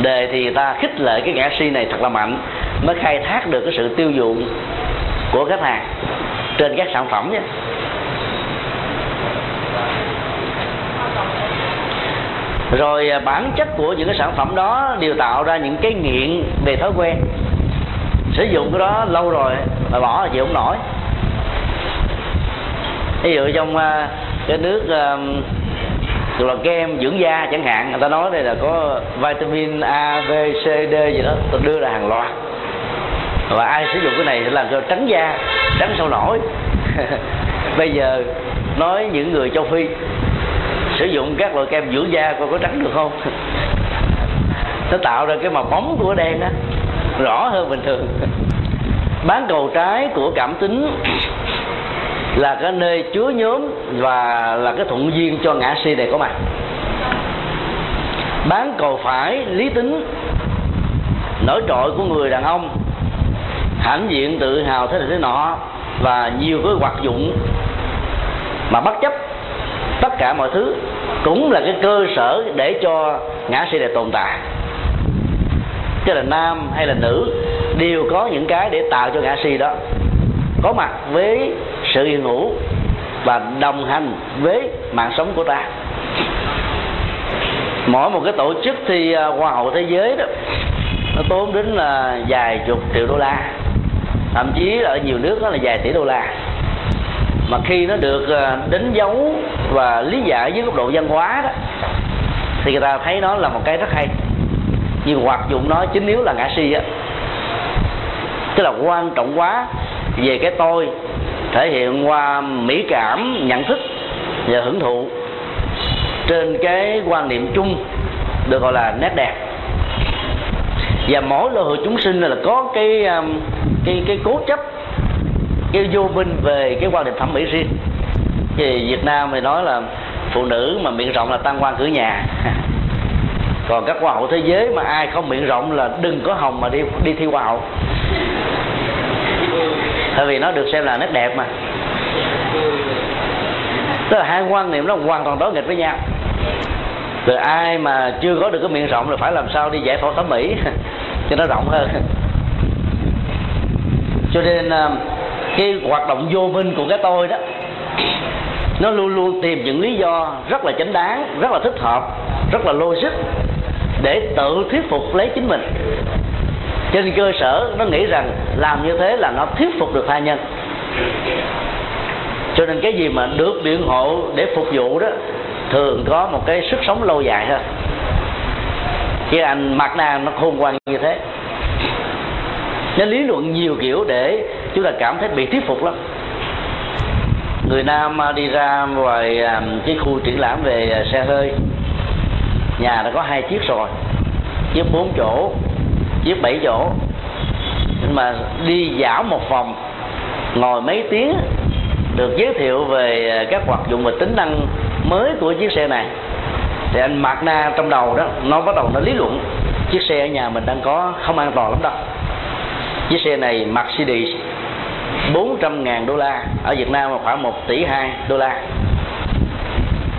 đề thì ta khích lệ cái ngã si này thật là mạnh, mới khai thác được cái sự tiêu dụng của khách hàng trên các sản phẩm nhé. Rồi à, bản chất của những cái sản phẩm đó đều tạo ra những cái nghiện về thói quen. Sử dụng cái đó lâu rồi mà bỏ là chịu không nổi. Ví dụ trong à, cái nước à, uh, là kem dưỡng da chẳng hạn người ta nói đây là có vitamin A, B, C, D gì đó tôi đưa ra hàng loạt. Và ai sử dụng cái này sẽ làm cho trắng da trắng sâu nổi. Bây giờ nói những người châu phi sử dụng các loại kem dưỡng da coi có trắng được không? Nó tạo ra cái màu bóng của đen á rõ hơn bình thường. Bán cầu trái của cảm tính là cái nơi chứa nhóm và là cái thuận duyên cho ngã si này có mặt. Bán cầu phải lý tính, nổi trội của người đàn ông, hãnh diện tự hào thế này thế nọ và nhiều cái hoạt dụng mà bất chấp tất cả mọi thứ cũng là cái cơ sở để cho ngã si này tồn tại. Cho là nam hay là nữ đều có những cái để tạo cho ngã si đó. Có mặt với sự yên ngủ và đồng hành với mạng sống của ta. Mỗi một cái tổ chức thì à, hoa hậu thế giới đó, nó tốn đến là vài chục triệu đô la. Thậm chí ở nhiều nước đó là vài tỷ đô la. Mà khi nó được à, đánh dấu và lý giải với góc độ văn hóa đó, thì người ta thấy nó là một cái rất hay. Nhưng hoạt dụng nó chính yếu là ngã si á. Tức là quan trọng quá về cái tôi thể hiện qua mỹ cảm, nhận thức và hưởng thụ trên cái quan niệm chung được gọi là nét đẹp. Và mỗi loài chúng sinh là có cái um, cái cái cố chấp, cái vô minh về cái quan niệm thẩm mỹ riêng. Thì Việt Nam thì nói là phụ nữ mà miệng rộng là tăng quan cửa nhà. Còn các hoa hậu thế giới mà ai không miệng rộng là đừng có hồng mà đi đi thi hoa hậu tại vì nó được xem là nét đẹp mà. Tức là hai quan niệm nó hoàn toàn đối nghịch với nhau. Rồi ai mà chưa có được cái miệng rộng là phải làm sao đi giải phẫu thẩm mỹ cho nó rộng hơn. Cho nên à, cái hoạt động vô minh của cái tôi đó, nó luôn luôn tìm những lý do rất là chánh đáng, rất là thích hợp, rất là logic để tự thuyết phục lấy chính mình trên cơ sở nó nghĩ rằng làm như thế là nó thuyết phục được tha nhân. Cho nên cái gì mà được biện hộ để phục vụ đó, thường có một cái sức sống lâu dài hơn chứ anh mặt nàng nó khôn ngoan như thế. Nó lý luận nhiều kiểu để chúng ta cảm thấy bị thuyết phục lắm. Người nam đi ra ngoài à, cái khu triển lãm về à, xe hơi. Nhà đã có hai chiếc rồi, chiếc bốn chỗ chiếc bảy chỗ. Nhưng mà đi dạo một vòng, ngồi mấy tiếng, được giới thiệu về à, các hoạt dụng và tính năng mới của chiếc xe này. Thì anh Mạc Na trong đầu đó, nó bắt đầu nó lý luận, chiếc xe ở nhà mình đang có không an toàn lắm đâu. Chiếc xe này Mercedes 400 ngàn đô la, ở Việt Nam là khoảng 1 tỷ 2 đô la.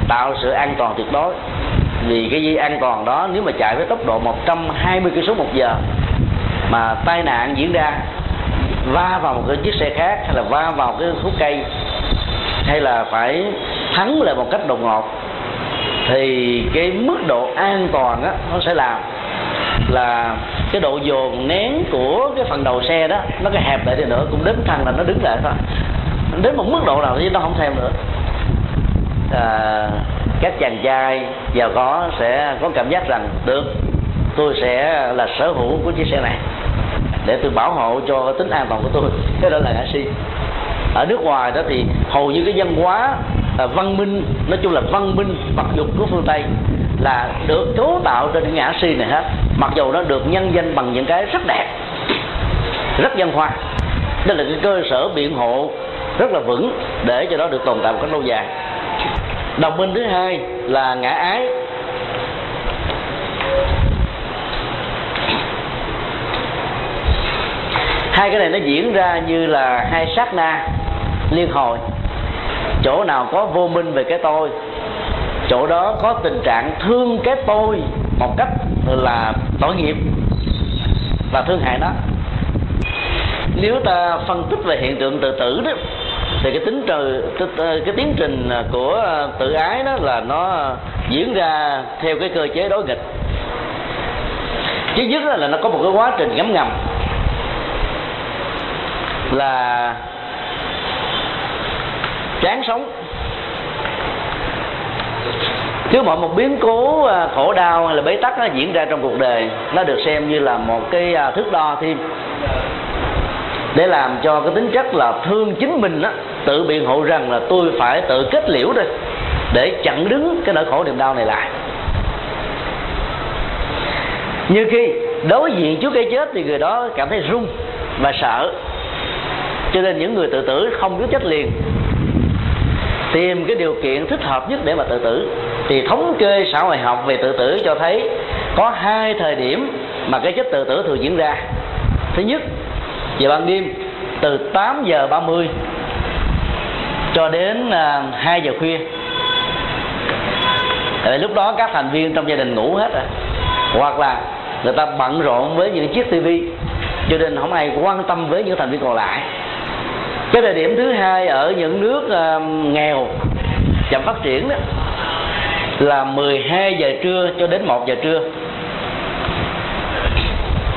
Tạo sự an toàn tuyệt đối vì cái dây an toàn đó nếu mà chạy với tốc độ 120 km một giờ mà tai nạn diễn ra va vào một cái chiếc xe khác hay là va vào cái khúc cây hay là phải thắng lại một cách đột ngột thì cái mức độ an toàn á nó sẽ làm là cái độ dồn nén của cái phần đầu xe đó nó cái hẹp lại đi nữa cũng đến thằng là nó đứng lại thôi. Đến một mức độ nào thì nó không thèm nữa. À, các chàng trai giàu có sẽ có cảm giác rằng được tôi sẽ là sở hữu của chiếc xe này để tôi bảo hộ cho tính an toàn của tôi. Cái đó là ngã si ở nước ngoài đó thì hầu như cái văn hóa à, văn minh nói chung là văn minh mặc dục của phương tây là được cấu tạo trên cái ngã si này hết mặc dù nó được nhân danh bằng những cái rất đẹp rất văn hoa. Đây là cái cơ sở biện hộ rất là vững để cho nó được tồn tại một cách lâu dài đồng minh thứ hai là ngã ái. Hai cái này nó diễn ra như là hai sát na liên hồi. Chỗ nào có vô minh về cái tôi, chỗ đó có tình trạng thương cái tôi một cách là tội nghiệp và thương hại nó. Nếu ta phân tích về hiện tượng tự tử đó thì cái tính trừ cái tiến trình của tự ái đó là nó diễn ra theo cái cơ chế đối nghịch. Chứ nhất là nó có một cái quá trình ngấm ngầm. Là chán sống. Cứ mọi một biến cố à, khổ đau hay là bế tắc nó diễn ra trong cuộc đời, nó được xem như là một cái à, thước đo thêm để làm cho cái tính chất là thương chính mình á, tự biện hộ rằng là tôi phải tự kết liễu đây, để chặn đứng cái nỗi khổ niềm đau này lại. Như khi đối diện trước cái chết thì người đó cảm thấy run và sợ. Cho nên những người tự tử không biết chết liền. Tìm cái điều kiện thích hợp nhất để mà tự tử. Thì thống kê xã hội học về tự tử cho thấy có hai thời điểm mà cái chết tự tử thường diễn ra. Thứ nhất về ban đêm, từ 8 giờ 30 cho đến à, 2 giờ khuya. Tại lúc đó các thành viên trong gia đình ngủ hết rồi. Hoặc là người ta bận rộn với những chiếc tivi Cho nên không ai quan tâm với những thành viên còn lại. Cái thời điểm thứ hai ở những nước à, nghèo chậm phát triển đó là 12 giờ trưa cho đến 1 giờ trưa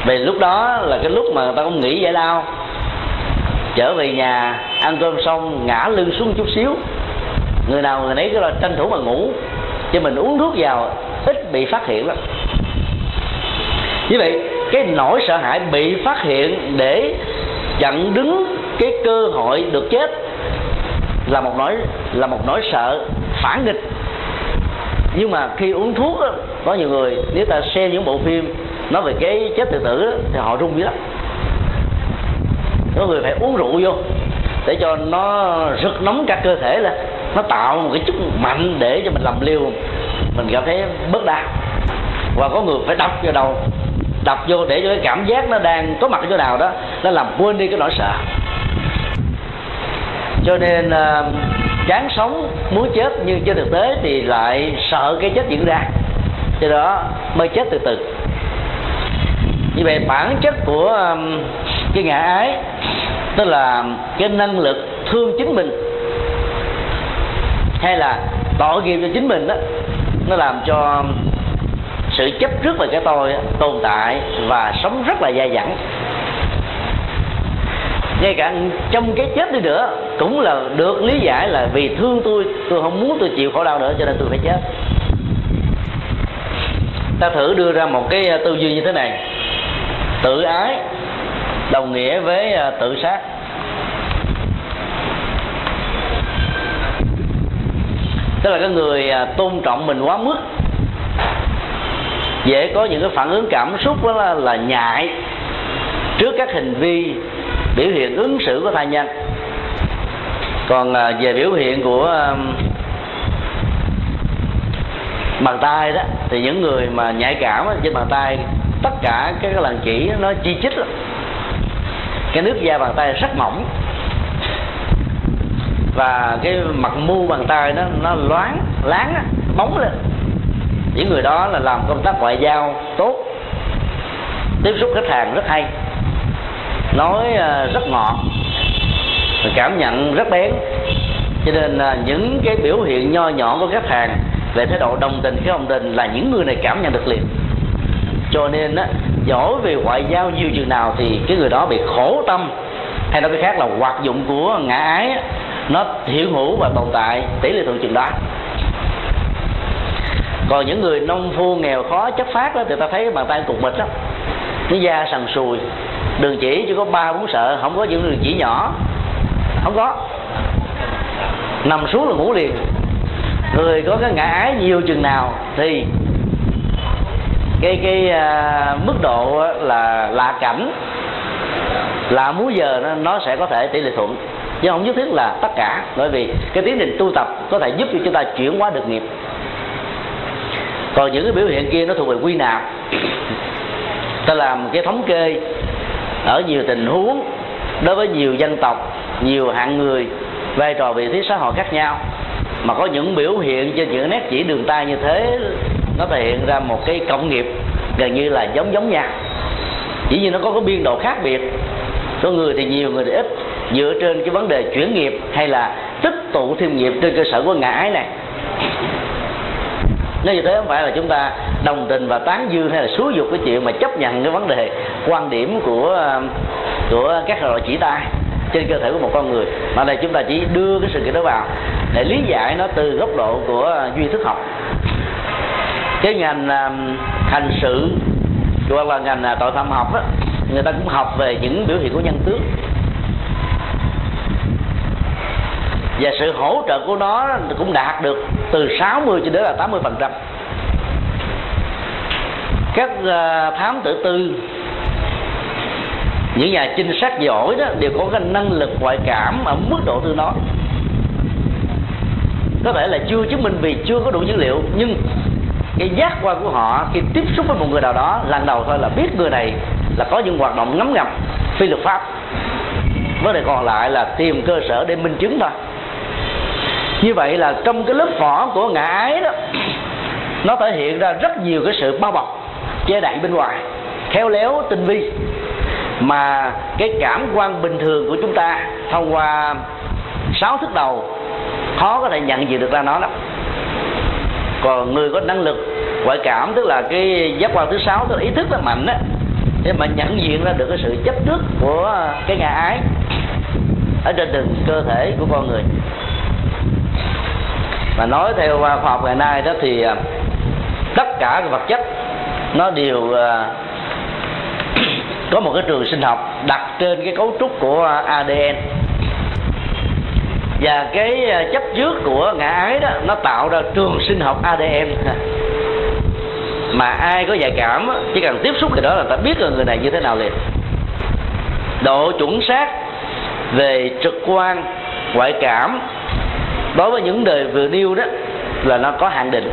vì lúc đó là cái lúc mà người ta cũng nghĩ giải lao. Trở về nhà ăn cơm xong ngã lưng xuống chút xíu. Người nào người nấy cứ là tranh thủ mà ngủ. Chứ mình uống thuốc vào ít bị phát hiện lắm. Như vậy cái nỗi sợ hãi bị phát hiện để chặn đứng cái cơ hội được chết là một nỗi là một nỗi sợ phản nghịch. Nhưng mà khi uống thuốc đó, có nhiều người nếu ta xem những bộ phim nói về cái chết tự tử đó, thì họ rung dữ lắm. Có người phải uống rượu vô để cho nó rực nóng cả cơ thể lên. Nó tạo một cái chút mạnh để cho mình làm liều. Mình cảm thấy bớt đau và có người phải đập vào đầu đập vô để cho cái cảm giác nó đang có mặt ở chỗ nào đó nó làm quên đi cái nỗi sợ. Cho nên uh, chán sống muốn chết nhưng trên thực tế thì lại sợ cái chết diễn ra. Cho đó mới chết từ từ như vậy bản chất của um, cái ngã ái, tức là cái năng lực thương chính mình, hay là tội nghiệp cho chính mình đó, nó làm cho sự chấp trước về cái tôi tồn tại và sống rất là dai dẳng. Ngay cả trong cái chết đi nữa, cũng là được lý giải là vì thương tôi tôi không muốn tôi chịu khổ đau nữa, cho nên tôi phải chết. Ta thử đưa ra một cái uh, tư duy như thế này tự ái đồng nghĩa với à, tự sát. Tức là cái người à, tôn trọng mình quá mức dễ có những cái phản ứng cảm xúc đó là, là nhại trước các hành vi biểu hiện ứng xử của thai nhân. Còn à, về biểu hiện của bàn tay đó thì những người mà nhạy cảm trên bàn tay tất cả cái lần chỉ nó chi chít lắm. Cái nước da bàn tay rất mỏng. Và cái mặt mu bàn tay nó nó loáng, láng bóng lên. Những người đó là làm công tác ngoại giao tốt. Tiếp xúc khách hàng rất hay. Nói à, rất ngọt. Cảm nhận rất bén. Cho nên là những cái biểu hiện nho nhỏ của khách hàng về thái độ đồng tình khi đồng tình là những người này cảm nhận được liền cho nên á giỏi về ngoại giao nhiều chừng nào thì cái người đó bị khổ tâm. Hay nói cái khác là hoạt dụng của ngã ái á, nó hiện hữu và tồn tại tỷ lệ thuận chừng đó. Còn những người nông phu nghèo khó chất phát đó thì ta thấy bàn tay cục mịch đó cái da sần sùi. Đường chỉ chỉ có ba bốn sợ không có những đường chỉ nhỏ. Không có. Nằm xuống là ngủ liền. Người có cái ngã ái nhiều chừng nào thì cái cái uh, mức độ là lạ cảnh lạ múi giờ nó, nó sẽ có thể tỷ lệ thuận. Chứ không nhất thiết là tất cả bởi vì cái tiến trình tu tập có thể giúp cho chúng ta chuyển hóa được nghiệp. Còn những cái biểu hiện kia nó thuộc về quy nạp. Ta làm cái thống kê ở nhiều tình huống đối với nhiều dân tộc nhiều hạng người vai trò vị thế xã hội khác nhau mà có những biểu hiện trên những nét chỉ đường tay như thế nó thể hiện ra một cái cộng nghiệp gần như là giống giống nhau. Chỉ như nó có cái biên độ khác biệt. Có người thì nhiều, người thì ít. Dựa trên cái vấn đề chuyển nghiệp hay là tích tụ thêm nghiệp trên cơ sở của ngã ái này. Nếu như thế không phải là chúng ta đồng tình và tán dương hay là xúi dục cái chuyện mà chấp nhận cái vấn đề quan điểm của của các loại chỉ tay trên cơ thể của một con người. Mà đây chúng ta chỉ đưa cái sự kiện đó vào để lý giải nó từ góc độ của duy thức học cái ngành um, hành sự, gọi là ngành à, tội phạm học á, người ta cũng học về những biểu hiện của nhân tướng và sự hỗ trợ của nó cũng đạt được từ 60 cho đến là 80 phần trăm. Các à, thám tử tư, những nhà trinh sát giỏi đó đều có cái năng lực ngoại cảm ở mức độ tư nói có thể là chưa chứng minh vì chưa có đủ dữ liệu, nhưng cái giác quan của họ khi tiếp xúc với một người nào đó, lần đầu thôi là biết người này là có những hoạt động ngấm ngầm phi luật pháp. Vấn đề còn lại là tìm cơ sở để minh chứng thôi. Như vậy là trong cái lớp vỏ của ngã ái đó, nó thể hiện ra rất nhiều cái sự bao bọc che đậy bên ngoài, khéo léo tinh vi. Mà cái cảm quan bình thường của chúng ta thông qua sáu thức đầu, khó có thể nhận diện được ra nó lắm còn người có năng lực, ngoại cảm, tức là cái giác quan thứ sáu, tức là ý thức nó mạnh á, để mà nhận diện ra được cái sự chấp trước của cái ngã ái ở trên từng cơ thể của con người. Mà nói theo khoa học ngày nay đó thì à, tất cả các vật chất nó đều à, có một cái trường sinh học đặt trên cái cấu trúc của ADN và cái ờ, chấp trước của ngã ái đó, nó tạo ra trường sinh học ADN mà ai có dạy cảm chỉ cần tiếp xúc cái đó là ta biết là người này như thế nào liền. Độ chuẩn xác về trực quan, ngoại cảm đối với những đời vừa nêu đó là nó có hạn định.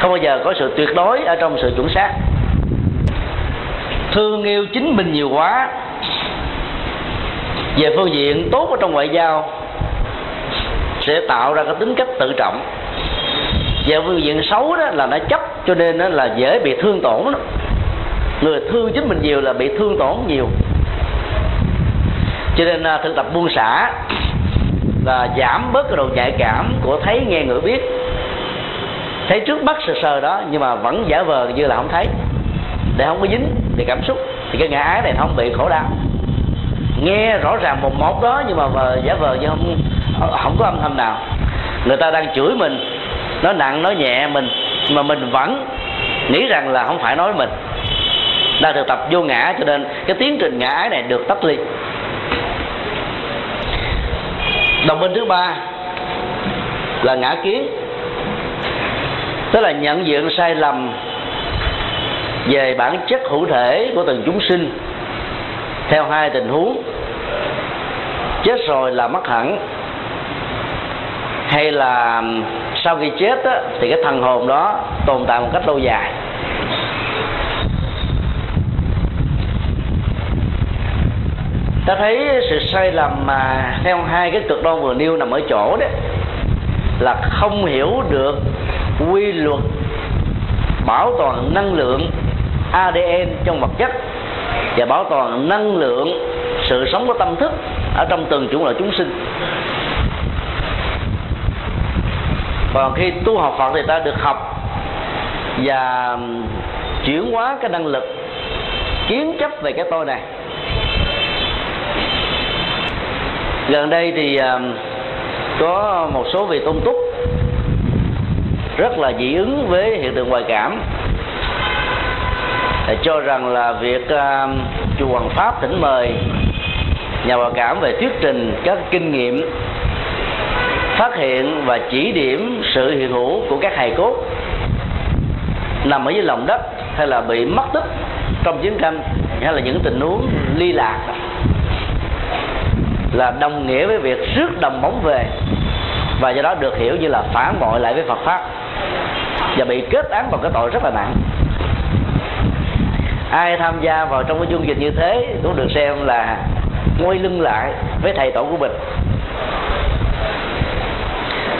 Không bao giờ có sự tuyệt đối ở trong sự chuẩn xác. Thương yêu chính mình nhiều quá về phương diện tốt ở trong ngoại giao, sẽ tạo ra cái tính cách tự trọng. Về phương diện xấu đó là nó chấp, cho nên nó là dễ bị thương tổn đó. người thương chính mình nhiều là bị thương tổn nhiều. Cho nên à, thực tập buông xả là giảm bớt cái độ nhạy cảm của thấy, nghe, ngửi, biết. Thấy trước mắt sờ sờ đó, nhưng mà vẫn giả vờ như là không thấy. Để không có dính thì cảm xúc, thì cái ngã ái này không bị khổ đau nghe rõ ràng một một đó nhưng mà vờ, giả vờ như không không có âm thanh nào. Người ta đang chửi mình nó nặng nó nhẹ mình mà mình vẫn nghĩ rằng là không phải nói mình. Đang thực tập vô ngã cho nên cái tiến trình ngã ái này được tách ly. Đồng minh thứ ba là ngã kiến tức là nhận diện sai lầm về bản chất hữu thể của từng chúng sinh theo hai tình huống chết rồi là mất hẳn. Hay là sau khi chết á, thì cái thần hồn đó tồn tại một cách lâu dài. Ta thấy sự sai lầm mà theo hai cái cực đoan vừa nêu nằm ở chỗ đấy là không hiểu được quy luật bảo toàn năng lượng ADN trong vật chất và bảo toàn năng lượng sự sống của tâm thức ở trong từng chủng loại chúng sinh. Còn khi tu học Phật thì ta được học và chuyển hóa cái năng lực, kiến chấp về cái tôi này. Gần đây thì um, có một số vị tôn túc rất là dị ứng với hiện tượng ngoại cảm cho rằng là việc um, chùa Hoàng Pháp tỉnh mời nhà ngoại cảm về thuyết trình các kinh nghiệm, phát hiện và chỉ điểm sự hiện hữu của các hài cốt nằm ở dưới lòng đất hay là bị mất tích trong chiến tranh hay là những tình huống ly lạc. Là đồng nghĩa với việc rước đồng bóng về và do đó được hiểu như là phản bội lại với Phật pháp và bị kết án bằng cái tội rất là nặng. Ai tham gia vào trong cái chương trình như thế cũng được xem là quay lưng lại với thầy tổ của mình.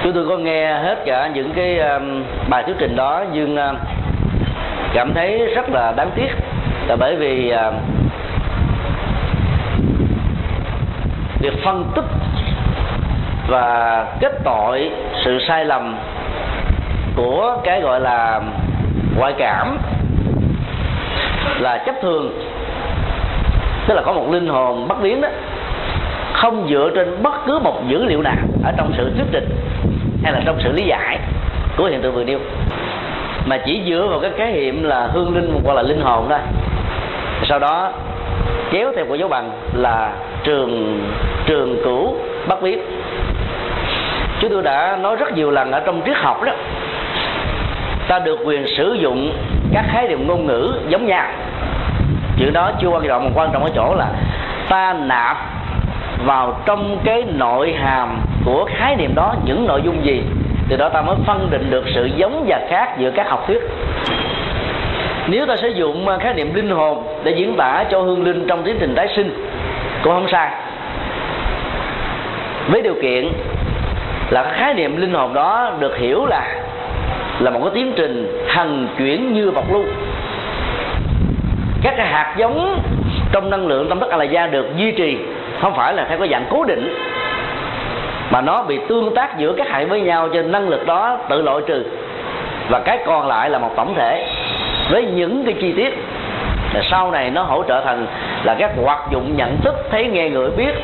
Chúng tôi có nghe hết cả những cái um, bài thuyết trình đó nhưng uh, cảm thấy rất là đáng tiếc. Là bởi vì uh, việc phân tích và kết tội sự sai lầm của cái gọi là ngoại cảm là chấp thường tức là có một linh hồn bất biến đó, không dựa trên bất cứ một dữ liệu nào ở trong sự thuyết trình hay là trong sự lý giải của hiện tượng vừa nêu. Mà chỉ dựa vào cái khái niệm là hương linh hoặc là linh hồn thôi. Sau đó, kéo theo của dấu bằng là trường trường cửu bất biến. Chúng tôi đã nói rất nhiều lần ở trong triết học đó, ta được quyền sử dụng các khái niệm ngôn ngữ giống nhau chuyện đó chưa quan trọng mà quan trọng ở chỗ là ta nạp vào trong cái nội hàm của khái niệm đó những nội dung gì. Từ đó ta mới phân định được sự giống và khác giữa các học thuyết. Nếu ta sử dụng à, khái niệm linh hồn để diễn tả cho hương linh trong tiến trình tái sinh, cũng không sai. Với điều kiện là khái niệm linh hồn đó được hiểu là là một cái tiến trình hằng chuyển như vật luôn các cái hạt giống trong năng lượng tâm thức a la gia được duy trì, không phải là theo cái dạng cố định, mà nó bị tương tác giữa các hạt với nhau cho năng lực đó tự loại trừ. Và cái còn lại là một tổng thể với những cái chi tiết. Là sau này nó hỗ trợ thành là các hoạt dụng nhận thức, thấy, nghe người biết,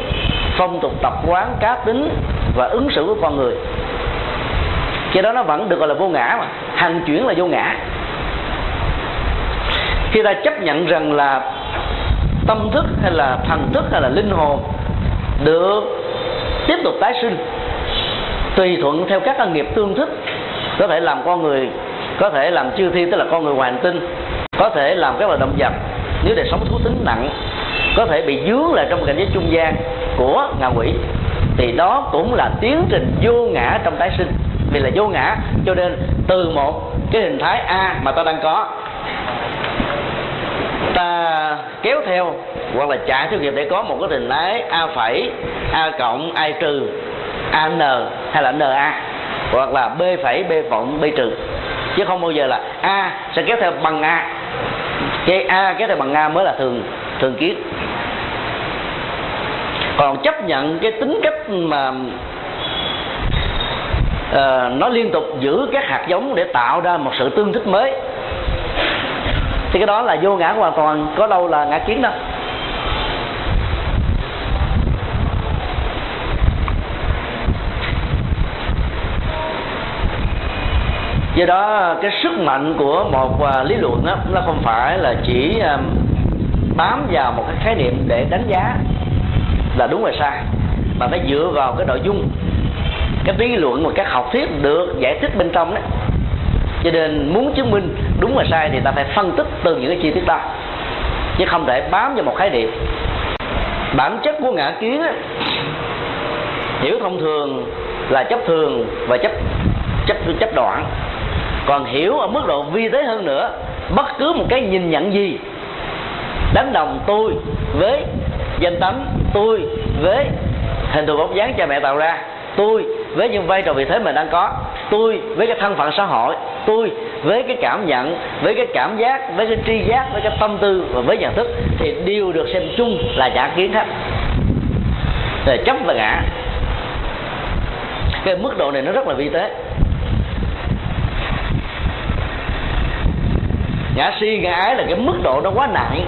phong tục, tập quán, cá tính và ứng xử của con người. Cái đó nó vẫn được gọi là vô ngã mà hành chuyển là vô ngã khi ta chấp nhận rằng là tâm thức hay là thần thức hay là linh hồn được tiếp tục tái sinh, tùy thuận theo các nghiệp tương thích có thể làm con người, có thể làm chư thiên tức là con người hoàn tinh, có thể làm các loài động vật, nếu để sống thú tính nặng, có thể bị dướng lại trong cảnh giới trung gian của ngạ quỷ, thì đó cũng là tiến trình vô ngã trong tái sinh. Vì là vô ngã, cho nên từ một cái hình thái a mà ta đang có ta kéo theo hoặc là chạy theo nghiệp để có một cái hình thái a phẩy a cộng a trừ a n hay là na hoặc là b phẩy b cộng b trừ. Chứ không bao giờ là a sẽ kéo theo bằng a. Cái a kéo theo bằng a mới là thường thường kiến. Còn chấp nhận cái tính cách mà uh, nó liên tục giữ các hạt giống để tạo ra một sự tương thích mới thì cái đó là vô ngã hoàn toàn có đâu là ngã kiến đâu. Do đó cái sức mạnh của một à, lý luận đó, nó không phải là chỉ à, bám vào một cái khái niệm để đánh giá là đúng và sai mà phải dựa vào cái nội dung. Cái lý luận và các học thuyết được giải thích bên trong đó cho nên muốn chứng minh đúng và sai thì ta phải phân tích từ những cái chi tiết đó. Chứ không thể bám vào một khái niệm. Bản chất của ngã kiến á, hiểu thông thường là chấp thường và chấp chấp chấp đoạn. Còn hiểu ở mức độ vi tế hơn nữa bất cứ một cái nhìn nhận gì đánh đồng tôi với danh tánh tôi với hình thù bóng dáng cha mẹ tạo ra tôi với những vai trò vị thế mình đang có tôi với cái thân phận xã hội tôi với cái cảm nhận, với cái cảm giác, với cái tri giác, với cái tâm tư và với nhận thức thì đều được xem chung là giả kiến hết. Về chấp và ngã. Cái mức độ này nó rất là vi tế. Ngã si, ngã ái là cái mức độ nó quá nặng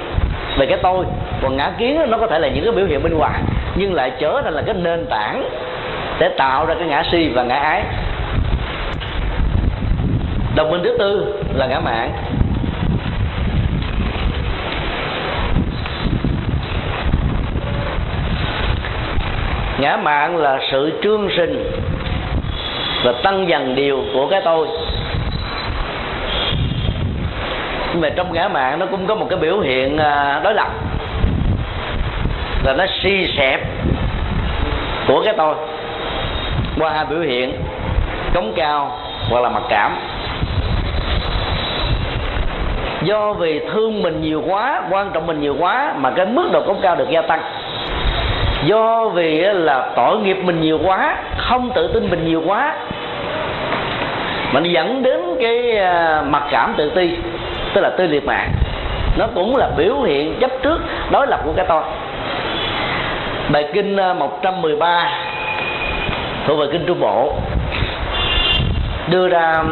về cái tôi. Còn ngã kiến nó có thể là những cái biểu hiện bên ngoài, nhưng lại trở thành là cái nền tảng để tạo ra cái ngã si và ngã ái đồng minh thứ tư là ngã mạng ngã mạng là sự trương sinh và tăng dần điều của cái tôi. Nhưng mà trong ngã mạng nó cũng có một cái biểu hiện à, đối lập. Là nó si sẹp của cái tôi. Qua hai biểu hiện, cống cao hoặc là mặc cảm do vì thương mình nhiều quá, quan trọng mình nhiều quá mà cái mức độ cống cao được gia tăng. Do vì là tội nghiệp mình nhiều quá, không tự tin mình nhiều quá mà dẫn đến cái à, mặc cảm tự ti, tức là tư liệt mạng. Nó cũng là biểu hiện chấp trước, đối lập của cái tôi. Bài kinh à, 113 thuộc về kinh trung bộ đưa ra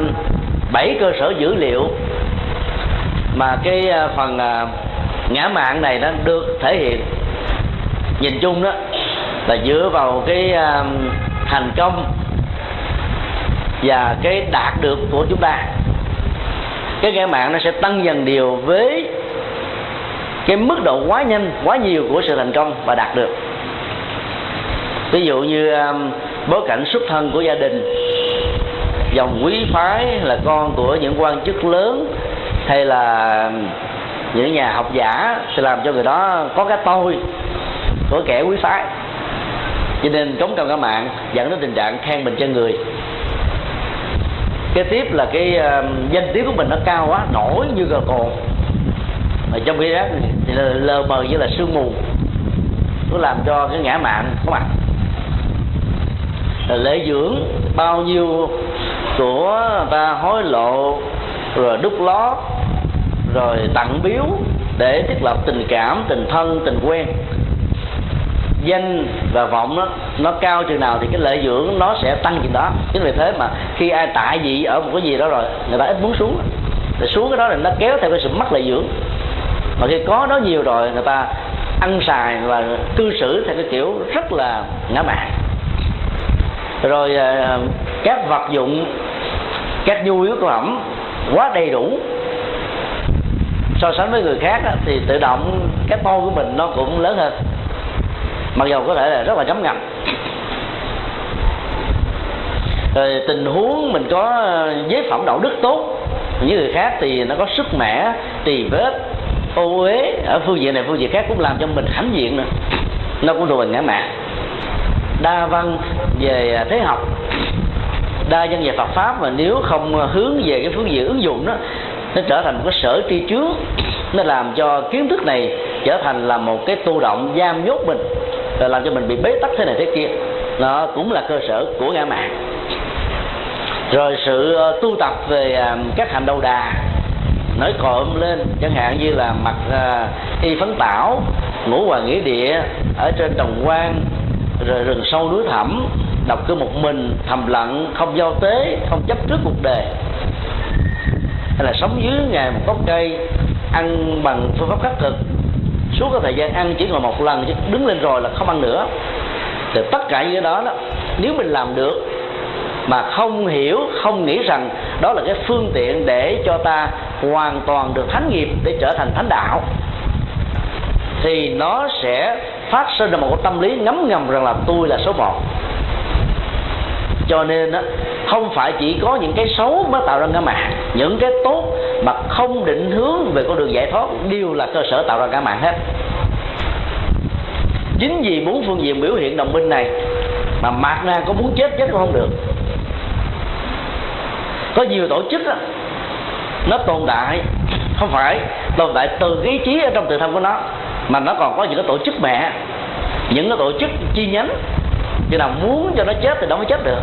bảy cơ sở dữ liệu mà cái à, phần à, ngã mạng này nó được thể hiện, nhìn chung đó, là dựa vào cái à, thành công và cái đạt được của chúng ta. Cái ngã mạng nó sẽ tăng dần điều với cái mức độ quá nhanh, quá nhiều của sự thành công và đạt được. Ví dụ như bối cảnh xuất thân của gia đình, dòng quý phái là con của những quan chức lớn hay là những nhà học giả sẽ làm cho người đó có cái tôi của kẻ quý phái. Cho nên chống cao cả mạng dẫn đến tình trạng khen mình cho người. Kế tiếp là cái uh, danh tiếng của mình nó cao quá nổi như gờ cồn. Mà trong khi đó thì là lờ mờ như là sương mù. Nó làm cho cái ngã mạng có mặt là lễ dưỡng bao nhiêu của ta hối lộ rồi đúc lót rồi tặng biếu để thiết lập tình cảm, tình thân, tình quen. Danh và vọng nó nó cao chừng nào thì cái lợi dưỡng nó sẽ tăng chừng đó. Chính vì thế mà khi ai tại vị ở một cái gì đó rồi, người ta ít muốn xuống. Thì xuống cái đó là nó kéo theo cái sự mất lợi dưỡng. Mà khi có nó nhiều rồi, người ta ăn xài và cư xử theo cái kiểu rất là ngã mạn. Rồi à, các vật dụng, các nhu yếu phẩm quá đầy đủ so sánh với người khác thì tự động cái môn của mình nó cũng lớn hơn. Mặc dù có thể là rất là chấm ngầm rồi tình huống mình có giới phẩm đạo đức tốt những người khác thì nó có sức mẻ tỳ vết, ô uế. Ở phương diện này, phương diện khác cũng làm cho mình hãnh diện nữa. Nó cũng thuộc về ngã mạng đa văn về thế học, đa văn về Phật pháp mà nếu không hướng về cái phương diện ứng dụng đó nó trở thành một cái sở tri chướng. Nó làm cho kiến thức này trở thành là một cái tu động giam nhốt mình, rồi làm cho mình bị bế tắc thế này thế kia. Nó cũng là cơ sở của ngã mạng. Rồi sự ờ, tu tập về ờ, các hành đầu đà, nổi cộm lên, chẳng hạn như là mặc ờ, y phấn tảo ngủ hoàng nghĩa địa ở trên đồng quan, rồi rừng sâu núi thẳm, đọc cứ một mình, thầm lặng, không giao tế, không chấp trước cuộc đời hay là sống dưới ngày một gốc cây, ăn bằng phương pháp khắc thực. Suốt cái thời gian ăn chỉ ngồi một lần chứ đứng lên rồi là không ăn nữa. Thì tất cả những cái đó đó, nếu mình làm được mà không hiểu, không nghĩ rằng đó là cái phương tiện để cho ta hoàn toàn được thánh nghiệp để trở thành thánh đạo, thì nó sẽ phát sinh ra một cái tâm lý ngấm ngầm rằng là tôi là số một cho nên đó, không phải chỉ có những cái xấu mới tạo ra ngã mạng những cái tốt mà không định hướng về con đường giải thoát đều là cơ sở tạo ra ngã mạng hết. Chính vì bốn phương diện biểu hiện đồng minh này mà mạt na có muốn chết chết cũng không được. Có nhiều tổ chức đó, nó tồn tại không phải tồn tại từ ý chí ở trong tự thân của nó mà nó còn có những cái tổ chức mẹ. Những cái tổ chức chi nhánh chứ nào muốn cho nó chết thì nó mới chết được.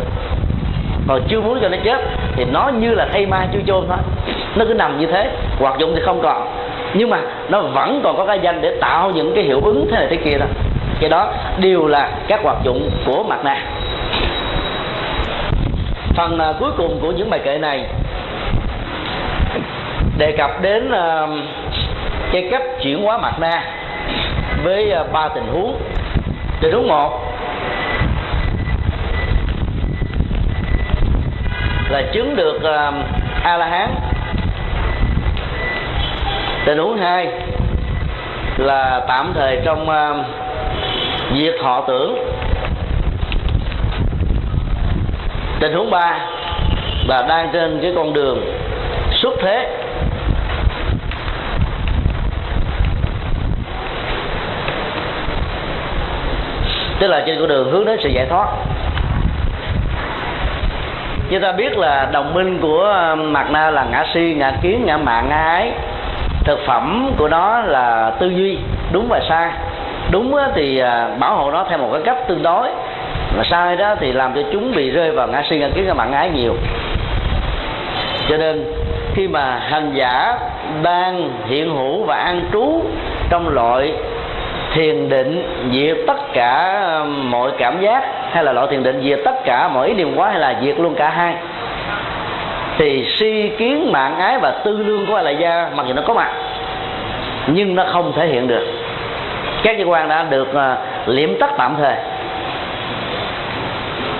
Còn chưa muốn cho nó chết thì nó như là thay ma chưa chôn thôi. Nó cứ nằm như thế hoạt dụng thì không còn. Nhưng mà nó vẫn còn có cái danh để tạo những cái hiệu ứng thế này thế kia đó. Cái đó đều là các hoạt dụng của mặt nạ. Phần uh, cuối cùng của những bài kệ này đề cập đến uh, cái cách chuyển hóa mặt na với uh, ba tình huống. Tình huống một là chứng được ờ, uh, a la hán tình huống hai là tạm thời trong ờ, uh, diệt họ tưởng. Tình huống ba là đang trên cái con đường xuất thế. Tức là trên con đường hướng đến sự giải thoát chúng ta biết là đồng minh của ờ, Mạt na là ngã si, ngã kiến, ngã mạng ngã ái. Thực phẩm của nó là tư duy, đúng và sai. Đúng thì ờ, bảo hộ nó theo một cái cách tương đối. Mà sai đó thì làm cho chúng bị rơi vào ngã si, ngã kiến, ngã mạng ái nhiều. Cho nên, khi mà hành giả đang hiện hữu và an trú trong loại thiền định diệt tất cả um, mọi cảm giác hay là loại thiền định diệt tất cả mọi ý niệm quá hay là diệt luôn cả hai. Thì si kiến mạng ái và tư lương của a la gia mặc dù nó có mặt nhưng nó không thể hiện được. Các cơ quan đã được uh, liễm tắt tạm thời.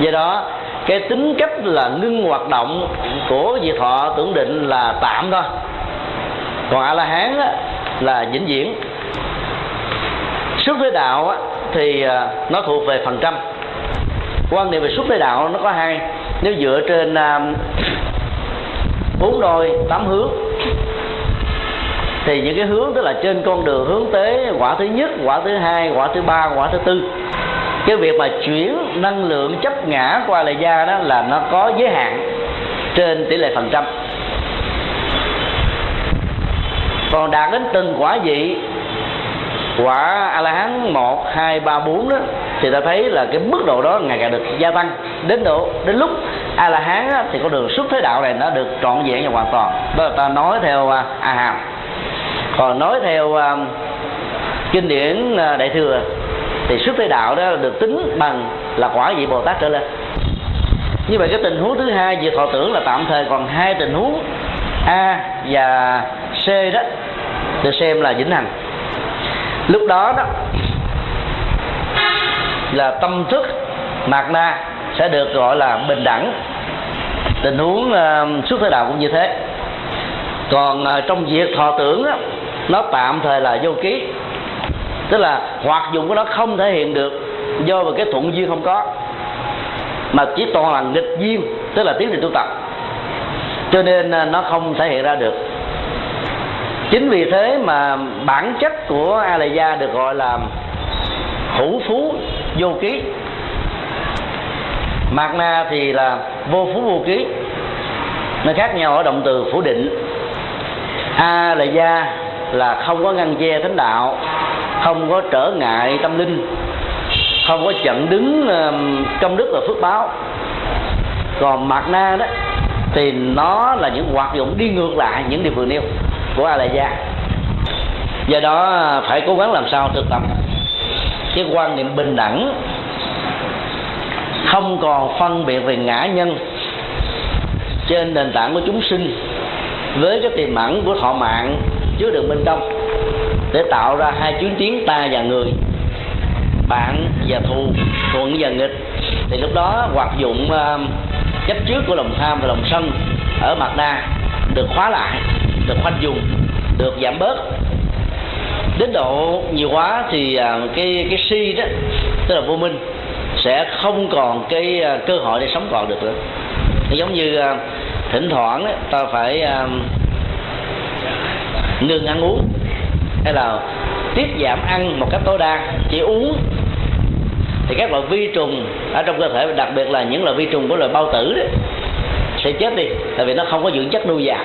Do đó cái tính cách là ngưng hoạt động của vị thọ tưởng định là tạm thôi. Còn a la hán là vĩnh viễn xuất thế đạo á, thì à, nó thuộc về phần trăm. Quan niệm về xuất thế đạo nó có hai. Nếu dựa trên à, bốn đôi tám hướng thì những cái hướng tức là trên con đường hướng tới quả thứ nhất quả thứ hai quả thứ ba quả thứ tư. Cái việc mà chuyển năng lượng chấp ngã qua lại da đó là nó có giới hạn trên tỷ lệ phần trăm. Còn đạt đến từng quả vị quả a la hán một hai ba bốn đó thì ta thấy là cái mức độ đó ngày càng được gia tăng. Đến độ đến lúc a la hán thì con đường xuất thế đạo này nó được trọn vẹn và hoàn toàn. Đó là ta nói theo à, a hàm còn nói theo uh, kinh điển à, đại thừa thì xuất thế đạo đó được tính bằng là quả vị bồ tát trở lên. Như vậy cái tình huống thứ hai về thọ tưởng là tạm thời còn hai tình huống a và c đó được xem là vĩnh hằng lúc đó đó là tâm thức mạt na sẽ được gọi là bình đẳng. Tình huống ờ, uh, xuất thế đạo cũng như thế. Còn uh, trong việc thọ tưởng á, nó tạm thời là vô ký. Tức là hoạt dụng của nó không thể hiện được do về cái thuận duyên không có. Mà chỉ toàn là nghịch duyên tức là tiến trình tu tập. Cho nên ờ, nó không thể hiện ra được chính vì thế mà bản chất của a la gia được gọi là hữu phú, vô ký. Mạt na thì là vô phú, vô ký. Nó khác nhau ở động từ phủ định. A là gia là không có ngăn che thánh đạo, không có trở ngại tâm linh, không có chặn đứng công đức và phước báo. Còn mạt na đó thì nó là những hoạt dụng đi ngược lại những điều vừa nêu của a la gia do đó phải cố gắng làm sao thực tập. Cái quan niệm bình đẳng không còn phân biệt về ngã nhân trên nền tảng của chúng sinh với cái tiềm ẩn của thọ mạng chứa đựng bên trong để tạo ra hai chuyến tiến ta và người bạn và thù thuận và nghịch. Thì lúc đó hoạt dụng uh, chấp trước của lòng tham và lòng sân ở mặt đa được khóa lại được khoanh dùng được giảm bớt. Đến độ nhiều quá thì à, cái cái si đó tức là vô minh sẽ không còn cái à, cơ hội để sống còn được nữa. Giống như à, thỉnh thoảng ấy, ta phải ngừng ăn uống hay là tiết giảm ăn một cách tối đa chỉ uống. Thì các loại vi trùng ở trong cơ thể đặc biệt là những loại vi trùng của loại bao tử đấy sẽ chết đi tại vì nó không có dưỡng chất nuôi dài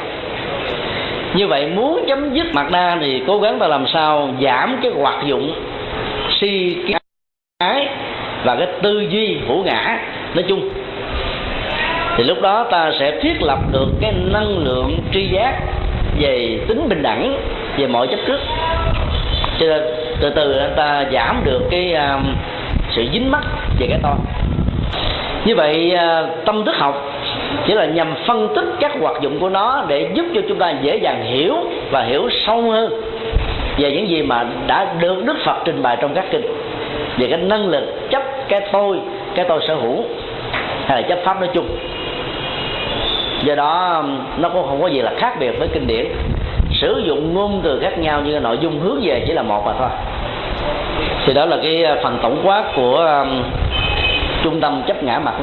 như vậy muốn chấm dứt mặt đa thì cố gắng ta làm sao giảm cái hoạt dụng si cái và cái tư duy hữu ngã. Nói chung thì lúc đó ta sẽ thiết lập được cái năng lượng tri giác về tính bình đẳng về mọi chấp trước. Cho nên từ từ ta giảm được cái uh, sự dính mắc về cái to. Như vậy uh, tâm thức học chỉ là nhằm phân tích các hoạt dụng của nó để giúp cho chúng ta dễ dàng hiểu và hiểu sâu hơn về những gì mà đã được đức phật trình bày trong các kinh. Về cái năng lực chấp cái tôi cái tôi sở hữu hay là chấp pháp nói chung. Do đó nó cũng không có gì là khác biệt với kinh điển. Sử dụng ngôn từ khác nhau nhưng nội dung hướng về chỉ là một mà thôi. Thì đó là cái phần tổng quát của um, trung tâm chấp ngã mặt